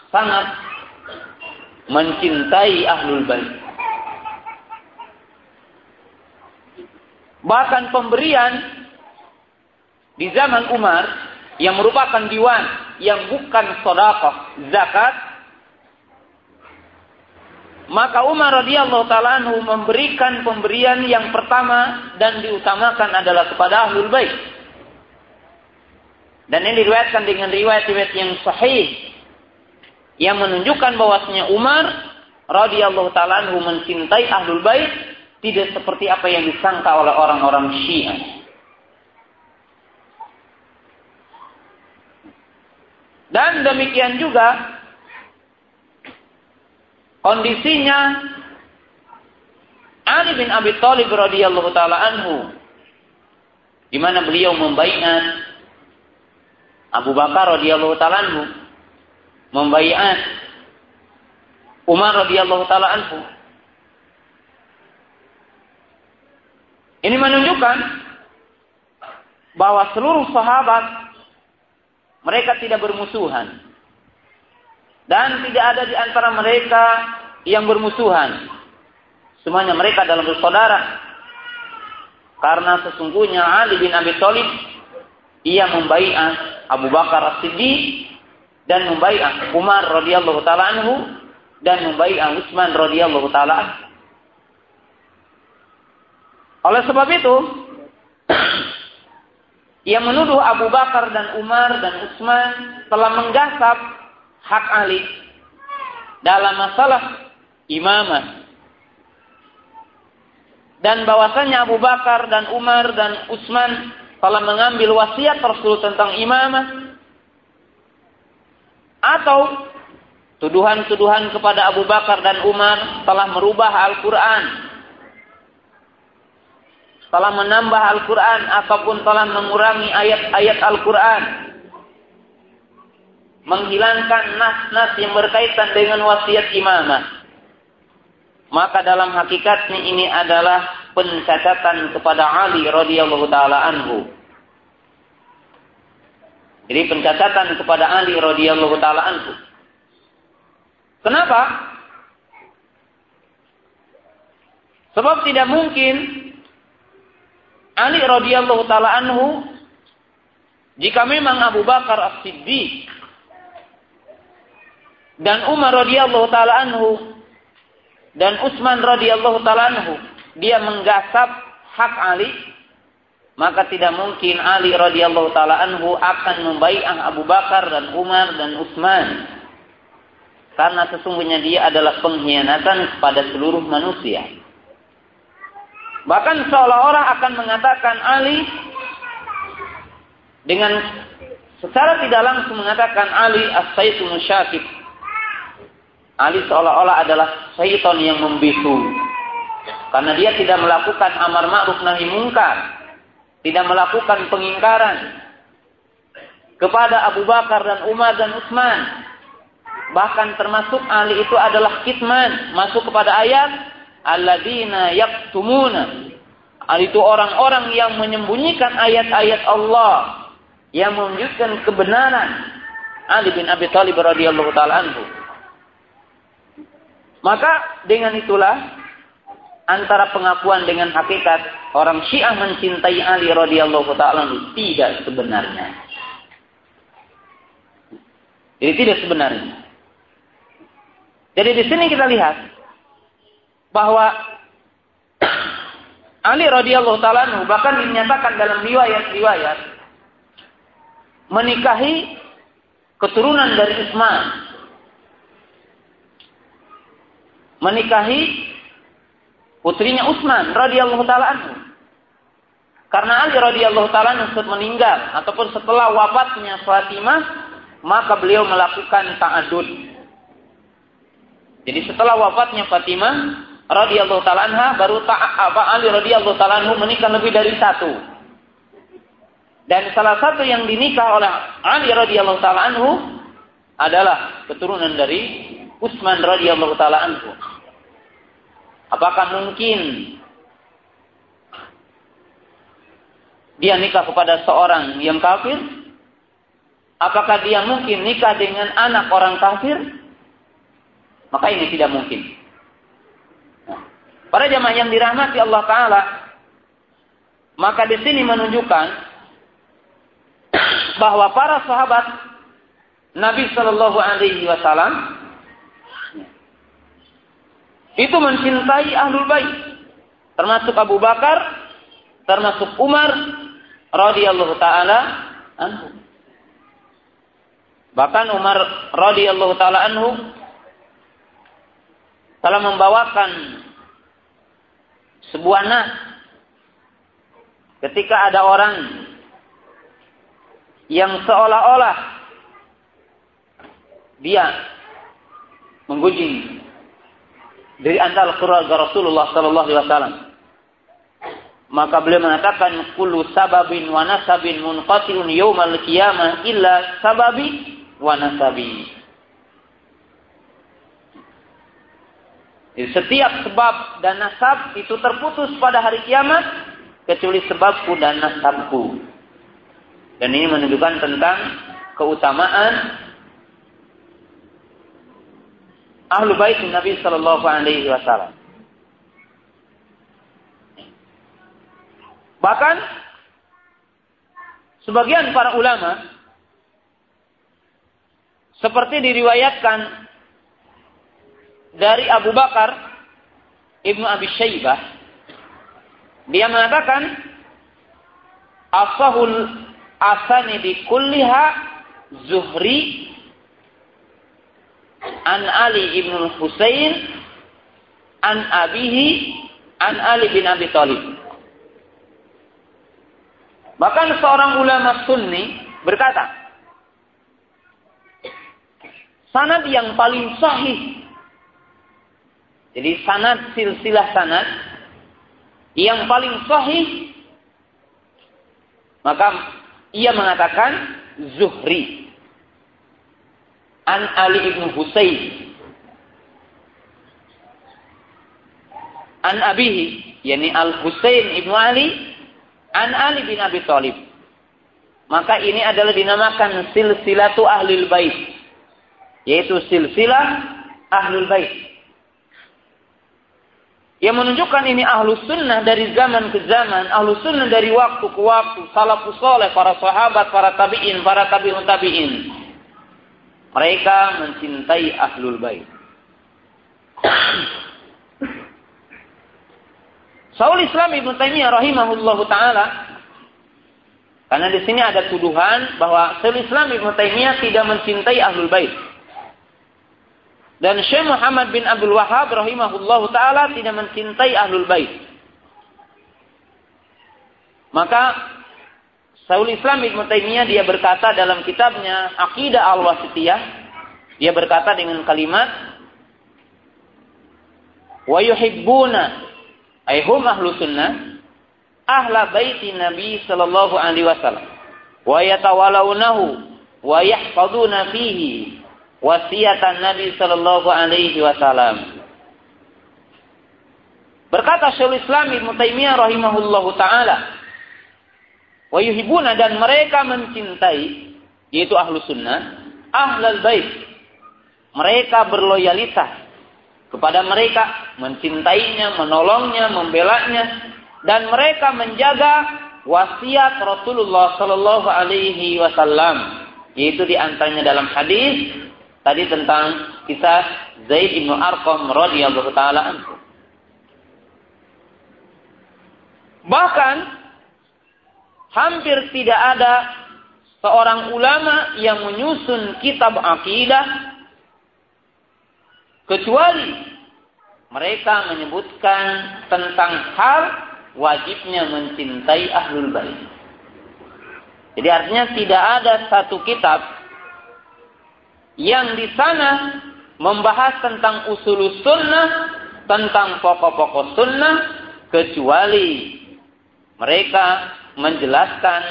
sangat mencintai ahlul bait. Bahkan pemberian di zaman Umar yang merupakan diwan yang bukan sodakoh zakat maka Umar radhiyallahu taala memberikan pemberian yang pertama dan diutamakan adalah kepada ahlul bait. Dan ini diriwayatkan dengan riwayat-riwayat yang sahih yang menunjukkan bahwasanya Umar radhiyallahu taala mencintai ahlul bait tidak seperti apa yang disangka oleh orang-orang Syiah. Dan demikian juga kondisinya Ali bin Abi Thalib radhiyallahu taala anhu di mana beliau membaiat Abu Bakar radhiyallahu taala anhu membaiat Umar radhiyallahu taala anhu. Ini menunjukkan bahwa seluruh sahabat mereka tidak bermusuhan dan tidak ada di antara mereka yang bermusuhan. Semuanya mereka dalam bersaudara. Karena sesungguhnya Ali bin Abi Thalib ia membaiat Abu Bakar As-Siddiq dan membaiat Umar radhiyallahu taala anhu dan membaiat Utsman radhiyallahu taala Oleh sebab itu yang menuduh Abu Bakar dan Umar dan Utsman telah menggasap hak Ali dalam masalah imamah dan bahwasanya Abu Bakar dan Umar dan Utsman telah mengambil wasiat Rasul tentang imamah atau tuduhan-tuduhan kepada Abu Bakar dan Umar telah merubah Al-Quran. Telah menambah Al-Quran ataupun telah mengurangi ayat-ayat Al-Quran. Menghilangkan nas-nas yang berkaitan dengan wasiat imamah. Maka dalam hakikatnya ini adalah pencacatan kepada Ali radhiyallahu taala anhu jadi pencatatan kepada Ali radhiyallahu taala anhu. Kenapa? Sebab tidak mungkin Ali radhiyallahu taala anhu jika memang Abu Bakar As-Siddiq dan Umar radhiyallahu taala anhu dan Utsman radhiyallahu taala anhu dia menggasap hak Ali maka tidak mungkin Ali radhiyallahu taala anhu akan membaiat Abu Bakar dan Umar dan Utsman. Karena sesungguhnya dia adalah pengkhianatan kepada seluruh manusia. Bahkan seolah-olah akan mengatakan Ali dengan secara tidak langsung mengatakan Ali as-sayyidu musyakib. Ali seolah-olah adalah syaitan yang membisu. Karena dia tidak melakukan amar ma'ruf nahi mungkar tidak melakukan pengingkaran kepada Abu Bakar dan Umar dan Utsman. Bahkan termasuk Ali itu adalah kitman, masuk kepada ayat alladzina yaktumuna. Ali itu orang-orang yang menyembunyikan ayat-ayat Allah yang menunjukkan kebenaran Ali bin Abi Thalib radhiyallahu taala anhu. Maka dengan itulah antara pengakuan dengan hakikat orang Syiah mencintai Ali radhiyallahu taala tidak sebenarnya. Jadi tidak sebenarnya. Jadi di sini kita lihat bahwa Ali radhiyallahu taala bahkan dinyatakan dalam riwayat-riwayat menikahi keturunan dari Utsman. Menikahi putrinya Utsman radhiyallahu taala. Karena Ali radhiyallahu taala meninggal ataupun setelah wafatnya Fatimah, maka beliau melakukan ta'adud. Jadi setelah wafatnya Fatimah radhiyallahu taala anha baru apa Ali radhiyallahu taala anhu menikah lebih dari satu. Dan salah satu yang dinikah oleh Ali radhiyallahu taala anhu adalah keturunan dari Utsman radhiyallahu taala anhu. Apakah mungkin dia nikah kepada seorang yang kafir? Apakah dia mungkin nikah dengan anak orang kafir? Maka ini tidak mungkin. Para jamaah yang dirahmati Allah Taala, maka di sini menunjukkan bahwa para sahabat Nabi Shallallahu Alaihi Wasallam itu mencintai ahlul bait termasuk Abu Bakar termasuk Umar radhiyallahu taala bahkan Umar radhiyallahu taala anhu telah membawakan sebuah nas ketika ada orang yang seolah-olah dia menggunjing dari antara keluarga Rasulullah Sallallahu Alaihi Wasallam. Maka beliau mengatakan kullu sababin wa nasabin munqati'un yaumal qiyamah illa sababi wa nasabi. Setiap sebab dan nasab itu terputus pada hari kiamat kecuali sebabku dan nasabku. Dan ini menunjukkan tentang keutamaan ahlu bait Nabi Shallallahu Alaihi Wasallam. Bahkan sebagian para ulama seperti diriwayatkan dari Abu Bakar Ibnu Abi Syaibah dia mengatakan asahul asani di kulliha Zuhri an Ali ibn Husain an abihi an Ali bin Abi Thalib. Bahkan seorang ulama sunni berkata, sanad yang paling sahih. Jadi sanad silsilah sanad yang paling sahih maka ia mengatakan Zuhri. An Ali ibn Husayn. An abihi yakni Al Husain ibnu Ali an Ali bin Abi Thalib. Maka ini adalah dinamakan silsilatu ahlul bait yaitu silsilah ahlul bait yang menunjukkan ini ahlu sunnah dari zaman ke zaman, ahlu sunnah dari waktu ke waktu, salafus soleh, para sahabat, para tabi'in, para tabi'un tabi'in. Mereka mencintai ahlul bait. Saul Islam Ibn Taimiyah rahimahullahu taala Karena di sini ada tuduhan bahwa Syaikhul Islam Ibnu Taimiyah tidak mencintai Ahlul Bait. Dan Syekh Muhammad bin Abdul Wahab rahimahullahu taala tidak mencintai Ahlul Bait. Maka Syaikhul Islam Ibnu Taimiyah dia berkata dalam kitabnya Aqidah Al-Wasitiyah, dia berkata dengan kalimat wa yuhibbuna ay hum ahlu sunnah ahla baiti Nabi sallallahu alaihi wasallam wa yatawalawnahu wa yahfaduna fihi wasiatan Nabi sallallahu alaihi wasallam. Berkata Syaikhul Islam Ibnu Taimiyah rahimahullahu taala, wa yuhibuna dan mereka mencintai yaitu ahlu sunnah, ahlal bait. Mereka berloyalitas kepada mereka, mencintainya, menolongnya, membelanya, dan mereka menjaga wasiat Rasulullah Sallallahu Alaihi Wasallam yaitu di antaranya dalam hadis tadi tentang kisah Zaid bin Arqam radhiyallahu taala Bahkan hampir tidak ada seorang ulama yang menyusun kitab akidah kecuali mereka menyebutkan tentang hal wajibnya mencintai ahlul bait. Jadi artinya tidak ada satu kitab yang di sana membahas tentang usul sunnah, tentang pokok-pokok sunnah, kecuali mereka menjelaskan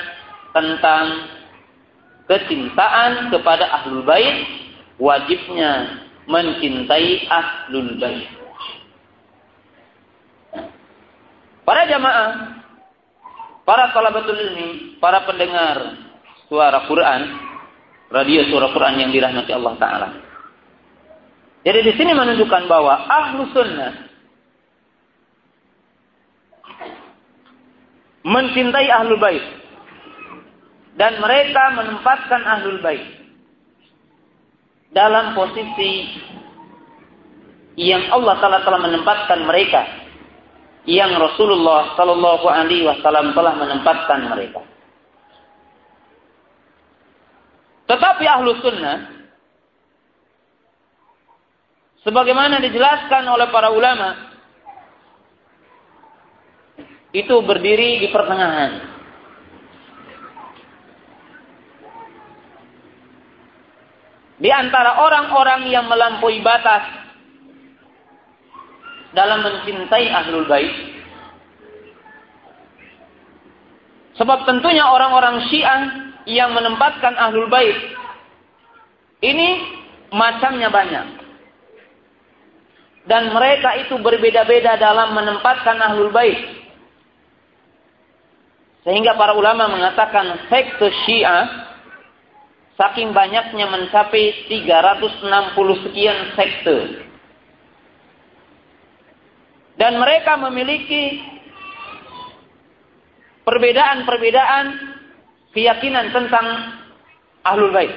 tentang kecintaan kepada ahlul bait, wajibnya mencintai ahlul bait. Para jamaah, para talabatul ilmi, para pendengar suara Quran, radio suara Quran yang dirahmati Allah Ta'ala. Jadi di sini menunjukkan bahwa ahlu sunnah mencintai ahlul bait dan mereka menempatkan ahlul bait dalam posisi yang Allah Taala telah menempatkan mereka yang Rasulullah Shallallahu Alaihi Wasallam telah menempatkan mereka. Tetapi ahlu sunnah, sebagaimana dijelaskan oleh para ulama, itu berdiri di pertengahan. Di antara orang-orang yang melampaui batas dalam mencintai ahlul bait. Sebab tentunya orang-orang Syiah yang menempatkan ahlul bait ini macamnya banyak. Dan mereka itu berbeda-beda dalam menempatkan ahlul bait. Sehingga para ulama mengatakan sekte Syiah saking banyaknya mencapai 360 sekian sekte dan mereka memiliki perbedaan-perbedaan keyakinan tentang ahlul bait.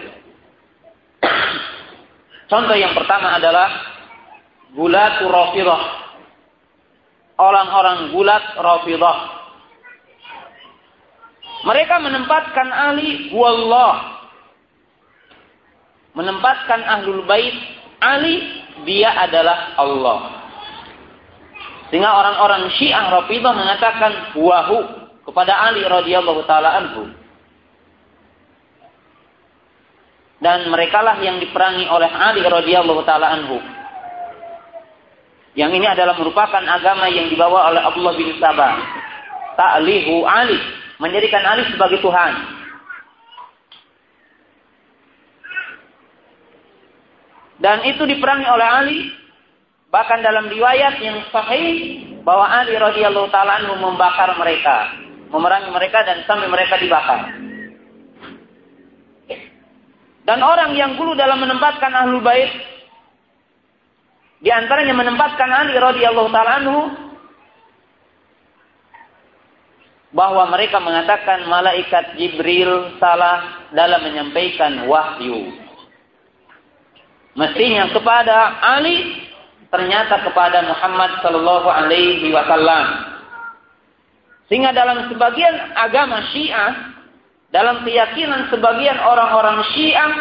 Contoh yang pertama adalah gulatu rafidah. Orang-orang gulat rafidah. Mereka menempatkan Ali wallah. Menempatkan ahlul bait Ali dia adalah Allah. Sehingga orang-orang Syiah Rafidah mengatakan wahu kepada Ali radhiyallahu taala anhu. Dan merekalah yang diperangi oleh Ali radhiyallahu taala anhu. Yang ini adalah merupakan agama yang dibawa oleh Abdullah bin Sabah. Ta'lihu Ali, menjadikan Ali sebagai Tuhan. Dan itu diperangi oleh Ali Bahkan dalam riwayat yang sahih bahwa Ali radhiyallahu taala anhu membakar mereka, memerangi mereka dan sampai mereka dibakar. Dan orang yang dulu dalam menempatkan ahlul bait di antaranya menempatkan Ali radhiyallahu taala anhu bahwa mereka mengatakan malaikat Jibril salah dalam menyampaikan wahyu. Mestinya kepada Ali ternyata kepada Muhammad Sallallahu Alaihi Wasallam. Sehingga dalam sebagian agama Syiah dalam keyakinan sebagian orang-orang Syiah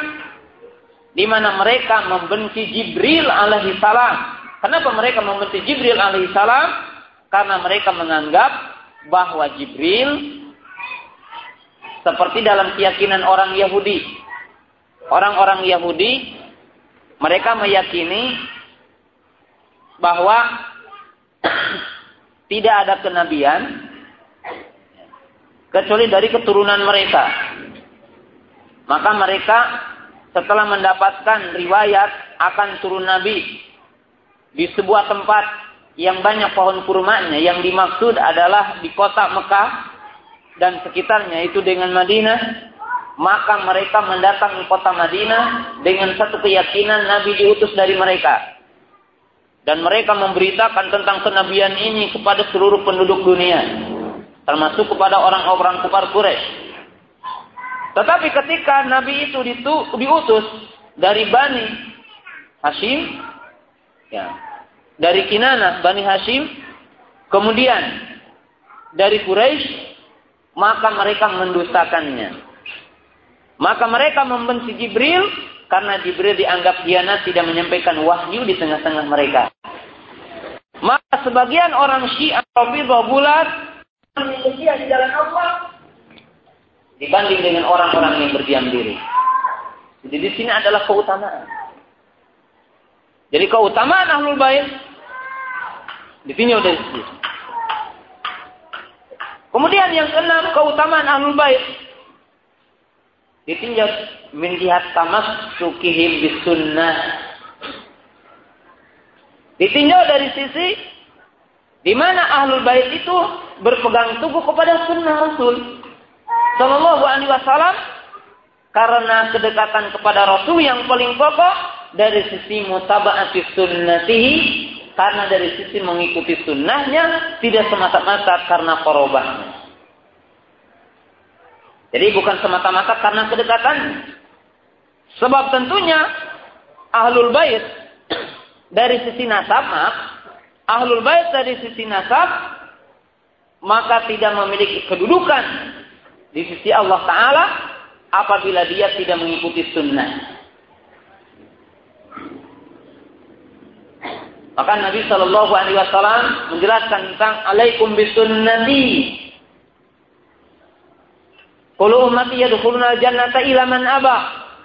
di mana mereka membenci Jibril alaihi salam. Kenapa mereka membenci Jibril alaihi salam? Karena mereka menganggap bahwa Jibril seperti dalam keyakinan orang Yahudi. Orang-orang Yahudi mereka meyakini bahwa tidak ada kenabian kecuali dari keturunan mereka. Maka mereka setelah mendapatkan riwayat akan turun nabi di sebuah tempat yang banyak pohon kurmanya. Yang dimaksud adalah di kota Mekah dan sekitarnya itu dengan Madinah. Maka mereka mendatangi kota Madinah dengan satu keyakinan Nabi diutus dari mereka. Dan mereka memberitakan tentang kenabian ini kepada seluruh penduduk dunia termasuk kepada orang-orang kufar Quraisy. Tetapi ketika Nabi itu diutus dari Bani Hashim, ya, dari Kinana Bani Hashim, kemudian dari Quraisy, maka mereka mendustakannya. Maka mereka membenci Jibril karena Jibril dianggap diana tidak menyampaikan wahyu di tengah-tengah mereka. Maka sebagian orang Syiah Rafidhah bulat manusia di jalan Allah dibanding dengan orang-orang yang berdiam diri. Jadi di sini adalah keutamaan. Jadi keutamaan ahlul bait dari sini. Kemudian yang keenam keutamaan ahlul bait ditinjau melihat tamassukihim bis sunnah. Ditinjau dari sisi di mana ahlul bait itu berpegang teguh kepada sunnah Rasul Shallallahu Alaihi Wasallam karena kedekatan kepada Rasul yang paling pokok dari sisi mutabaati sunnatihi karena dari sisi mengikuti sunnahnya tidak semata-mata karena korobahnya. Jadi bukan semata-mata karena kedekatan. Sebab tentunya ahlul bait dari sisi nasab, ahlul bait dari sisi nasab maka tidak memiliki kedudukan di sisi Allah Ta'ala apabila dia tidak mengikuti sunnah. Maka Nabi Shallallahu Alaihi Wasallam menjelaskan tentang alaikum bisunnati. Kalau umat yadkhuluna jannata ila man aba.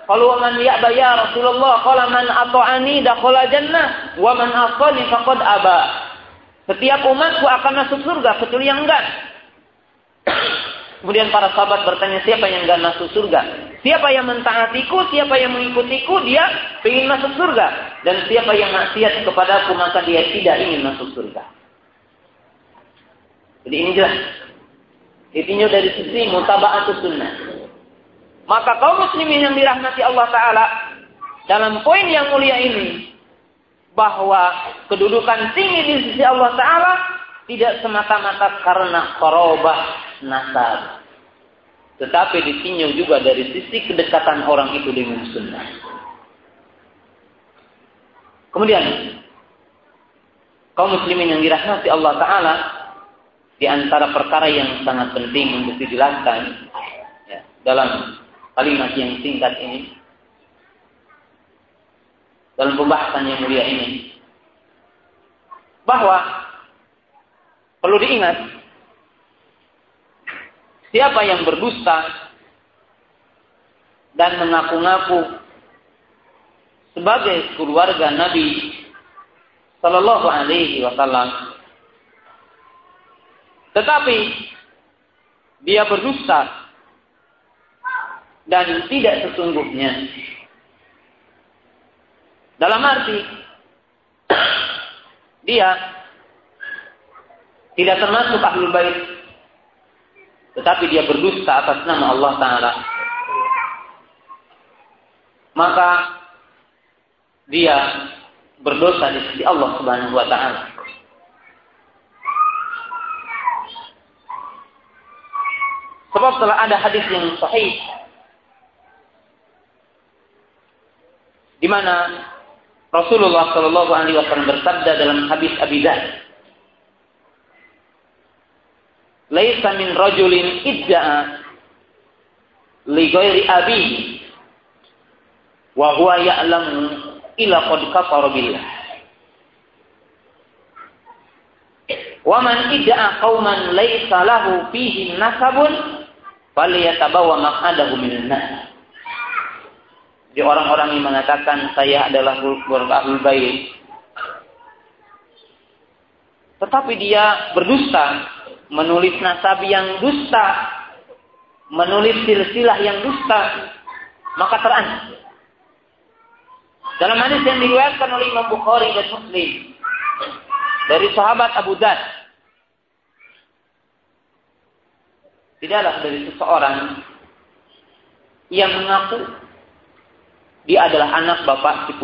Kalau man ya Rasulullah, qala man ata'ani dakhala jannah wa man asani faqad aba. Setiap umatku akan masuk surga kecuali yang enggak. Kemudian para sahabat bertanya siapa yang enggak masuk surga? Siapa yang mentaatiku, siapa yang mengikutiku, dia ingin masuk surga. Dan siapa yang maksiat kepadaku, maka dia tidak ingin masuk surga. Jadi ini jelas. Ditinjau dari sisi mutaba'atu sunnah. Maka kaum muslimin yang dirahmati Allah Ta'ala, dalam poin yang mulia ini, bahwa kedudukan tinggi di sisi Allah Ta'ala tidak semata-mata karena korobah nasab. Tetapi ditinjau juga dari sisi kedekatan orang itu dengan sunnah. Kemudian, kaum muslimin yang dirahmati Allah Ta'ala, di antara perkara yang sangat penting untuk dijelaskan ya, dalam kalimat yang singkat ini, dalam pembahasan yang mulia ini. Bahwa perlu diingat siapa yang berdusta dan mengaku-ngaku sebagai keluarga Nabi Sallallahu Alaihi Wasallam, tetapi dia berdusta dan tidak sesungguhnya. Dalam arti dia tidak termasuk ahlul bait tetapi dia berdusta atas nama Allah taala. Maka dia berdosa di sisi Allah Subhanahu wa taala. Sebab telah ada hadis yang sahih di mana Rasulullah Shallallahu Alaihi Wasallam bersabda dalam hadis Abi Dzar, "Laisa min rajulin idda'a li ghairi abi wa huwa ya'lamu ila qad kafara billah. Man idda'a qauman laysa lahu fihi nasabun falyatabawa maq'adahu minan nar di orang-orang yang mengatakan saya adalah ahlul bait tetapi dia berdusta menulis nasab yang dusta menulis silsilah yang dusta maka terancam dalam hadis yang diriwayatkan oleh Imam Bukhari dan Muslim dari sahabat Abu Dhar. Tidaklah dari seseorang yang mengaku dia adalah anak bapak si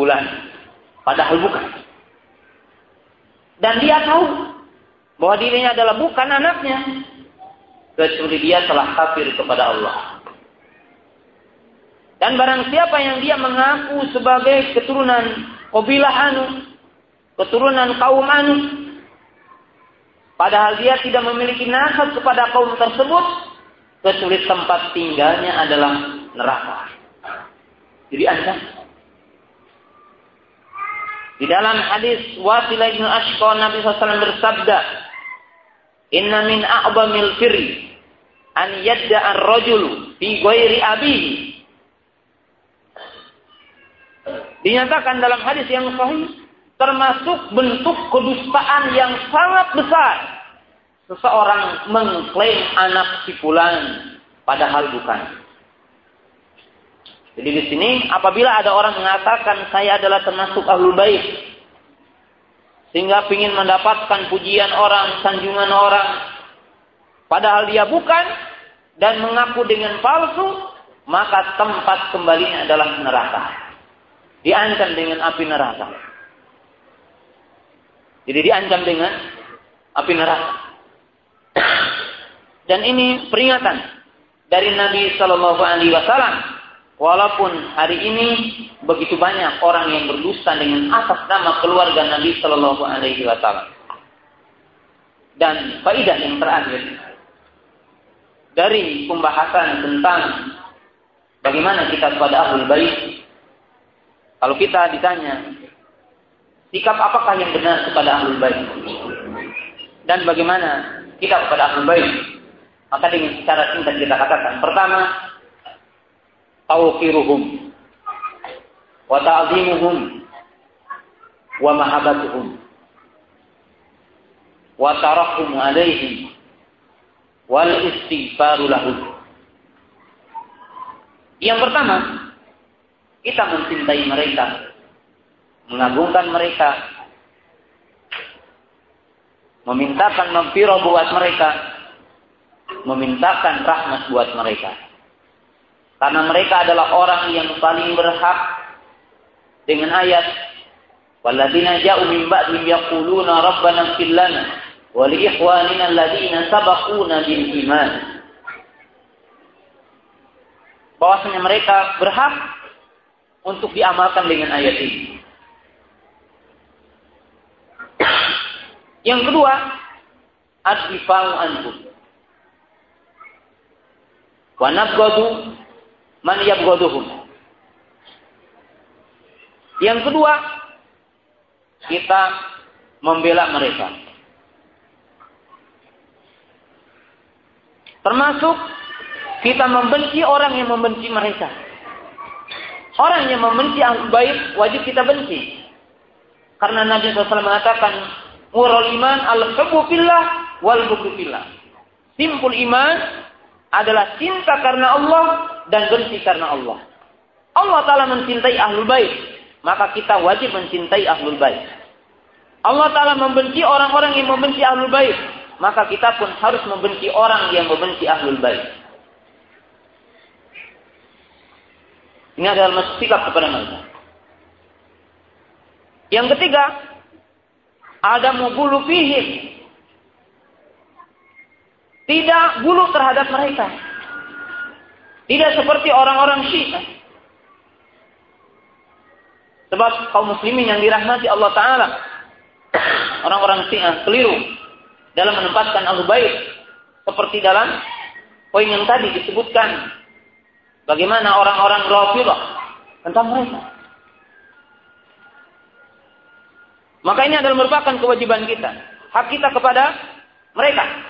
padahal bukan. Dan dia tahu bahwa dirinya adalah bukan anaknya, kecuali dia telah kafir kepada Allah. Dan barang siapa yang dia mengaku sebagai keturunan Qabilah Anu, keturunan kaum Anu. Padahal dia tidak memiliki nasab kepada kaum tersebut, kecuali tempat tinggalnya adalah neraka. Jadi anda di dalam hadis Wasilah bin Ashqa Nabi SAW bersabda, Inna min a'bamil firri an yadda ar-rajulu fi ghairi abihi. Dinyatakan dalam hadis yang sahih termasuk bentuk kedustaan yang sangat besar. Seseorang mengklaim anak si fulan padahal bukan. Jadi di sini apabila ada orang mengatakan saya adalah termasuk ahlul bait sehingga ingin mendapatkan pujian orang, sanjungan orang padahal dia bukan dan mengaku dengan palsu, maka tempat kembalinya adalah neraka. Diancam dengan api neraka. Jadi diancam dengan api neraka. Dan ini peringatan dari Nabi Shallallahu Alaihi Wasallam. Walaupun hari ini begitu banyak orang yang berdusta dengan atas nama keluarga Nabi Shallallahu Alaihi Wasallam. Dan faidah yang terakhir dari pembahasan tentang bagaimana kita kepada ahlul bait. Kalau kita ditanya Sikap apakah yang benar kepada ahlul bait? Dan bagaimana kita kepada ahlul bait? Maka dengan secara singkat kita katakan. Pertama, tauqiruhum wa ta'zimuhum wa mahabbatuhum wa tarahum alaihim wal istighfaru lahum. Yang pertama, kita mencintai mereka mengagungkan mereka, memintakan maghfirah buat mereka, memintakan rahmat buat mereka. Karena mereka adalah orang yang paling berhak dengan ayat Walladzina ja'u min ba'dihim yaquluna rabbana ighfir lana wa li ikhwanina alladzina sabaquna bil iman. Bahwasanya mereka berhak untuk diamalkan dengan ayat ini. Yang kedua, ad-difa'u anhum. Wa man yabghaduhum. Yang kedua, kita membela mereka. Termasuk kita membenci orang yang membenci mereka. Orang yang membenci ahli baik wajib kita benci. Karena Nabi SAW mengatakan Mural iman al-hubbu wal bughdu. Simpul iman adalah cinta karena Allah dan benci karena Allah. Allah Ta'ala mencintai ahlul bait, maka kita wajib mencintai ahlul bait. Allah Ta'ala membenci orang-orang yang membenci ahlul bait, maka kita pun harus membenci orang yang membenci ahlul bait. Ini adalah sikap kepada mereka. Yang ketiga, ada mubulu fihim. Tidak bulu terhadap mereka. Tidak seperti orang-orang Syiah. Sebab kaum muslimin yang dirahmati Allah Ta'ala. Orang-orang Syiah keliru. Dalam menempatkan al Bait. Seperti dalam poin yang tadi disebutkan. Bagaimana orang-orang Rafidah tentang mereka. Maka ini adalah merupakan kewajiban kita. Hak kita kepada mereka.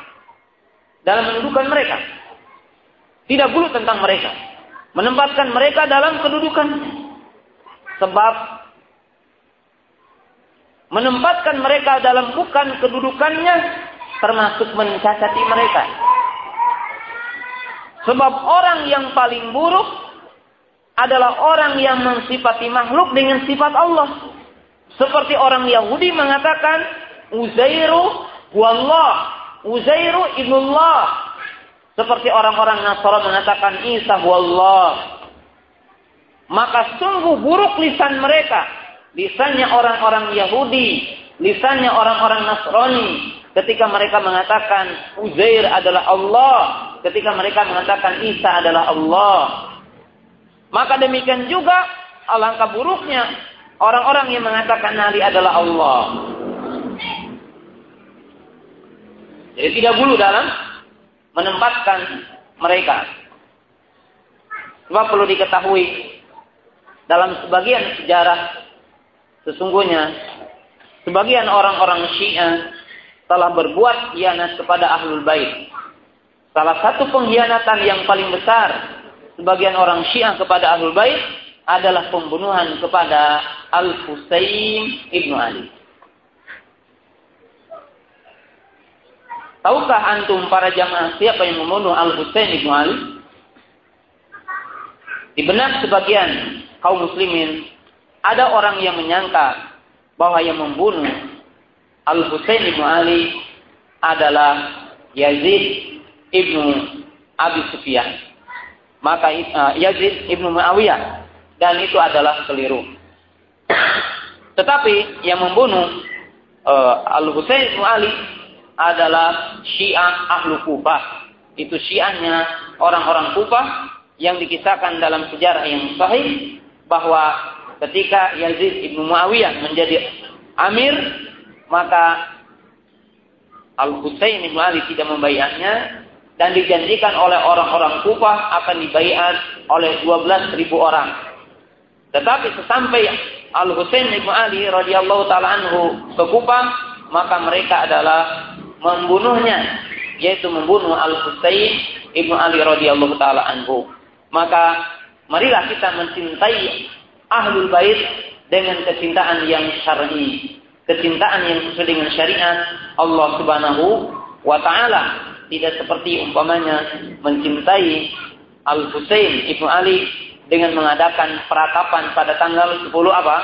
Dalam mendudukan mereka. Tidak bulu tentang mereka. Menempatkan mereka dalam kedudukan. Sebab menempatkan mereka dalam bukan kedudukannya termasuk mencacati mereka. Sebab orang yang paling buruk adalah orang yang mensifati makhluk dengan sifat Allah. Seperti orang Yahudi mengatakan Uzairu wallah, Uzairu ibnullah. Seperti orang-orang Nasara mengatakan Isa wallah. Maka sungguh buruk lisan mereka. Lisannya orang-orang Yahudi, lisannya orang-orang Nasrani ketika mereka mengatakan Uzair adalah Allah, ketika mereka mengatakan Isa adalah Allah. Maka demikian juga alangkah buruknya orang-orang yang mengatakan Nabi adalah Allah. Jadi tidak bulu dalam menempatkan mereka. Sebab perlu diketahui dalam sebagian sejarah sesungguhnya sebagian orang-orang Syiah telah berbuat khianat kepada Ahlul Bait. Salah satu pengkhianatan yang paling besar sebagian orang Syiah kepada Ahlul Bait adalah pembunuhan kepada Al-Husain Ibnu Ali. Tahukah antum para jamaah siapa yang membunuh Al-Husain Ibnu Ali? Di benak sebagian kaum muslimin, ada orang yang menyangka bahwa yang membunuh Al-Husain Ibnu Ali adalah Yazid Ibnu Abi Sufyan. Maka uh, Yazid Ibnu Muawiyah dan itu adalah keliru. Tetapi yang membunuh uh, Al Husain bin Ali adalah Syiah Ahlu Kufah. Itu Syiahnya orang-orang Kufah yang dikisahkan dalam sejarah yang sahih bahwa ketika Yazid ibnu Muawiyah menjadi amir maka Al Husain ibnu Ali tidak membayarnya dan dijanjikan oleh orang-orang Kufah akan dibayar oleh 12.000 orang. Tetapi sesampai Al Husain ibnu Ali radhiyallahu taala anhu ke Kufah, maka mereka adalah membunuhnya, yaitu membunuh Al Husain ibnu Ali radhiyallahu taala anhu. Maka marilah kita mencintai ahlul bait dengan kecintaan yang syar'i, kecintaan yang sesuai dengan syariat Allah Subhanahu wa taala, tidak seperti umpamanya mencintai Al Husain ibnu Ali dengan mengadakan peratapan pada tanggal 10 apa?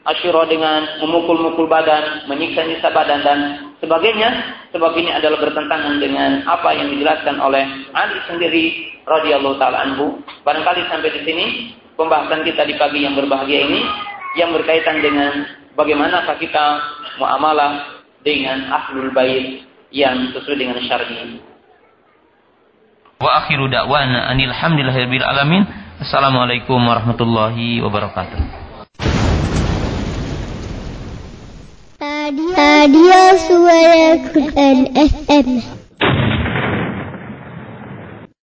Asyura dengan memukul-mukul badan, menyiksa-nyiksa badan dan sebagainya. Sebab ini adalah bertentangan dengan apa yang dijelaskan oleh Ali sendiri radhiyallahu taala anhu. Barangkali sampai di sini pembahasan kita di pagi yang berbahagia ini yang berkaitan dengan bagaimanakah kita muamalah dengan ahlul bait yang sesuai dengan syar'i. Wa akhiru da'wana anil hamdulillahirabbil alamin. Assalamualaikum warahmatullahi wabarakatuh. Radio Suara Quran FM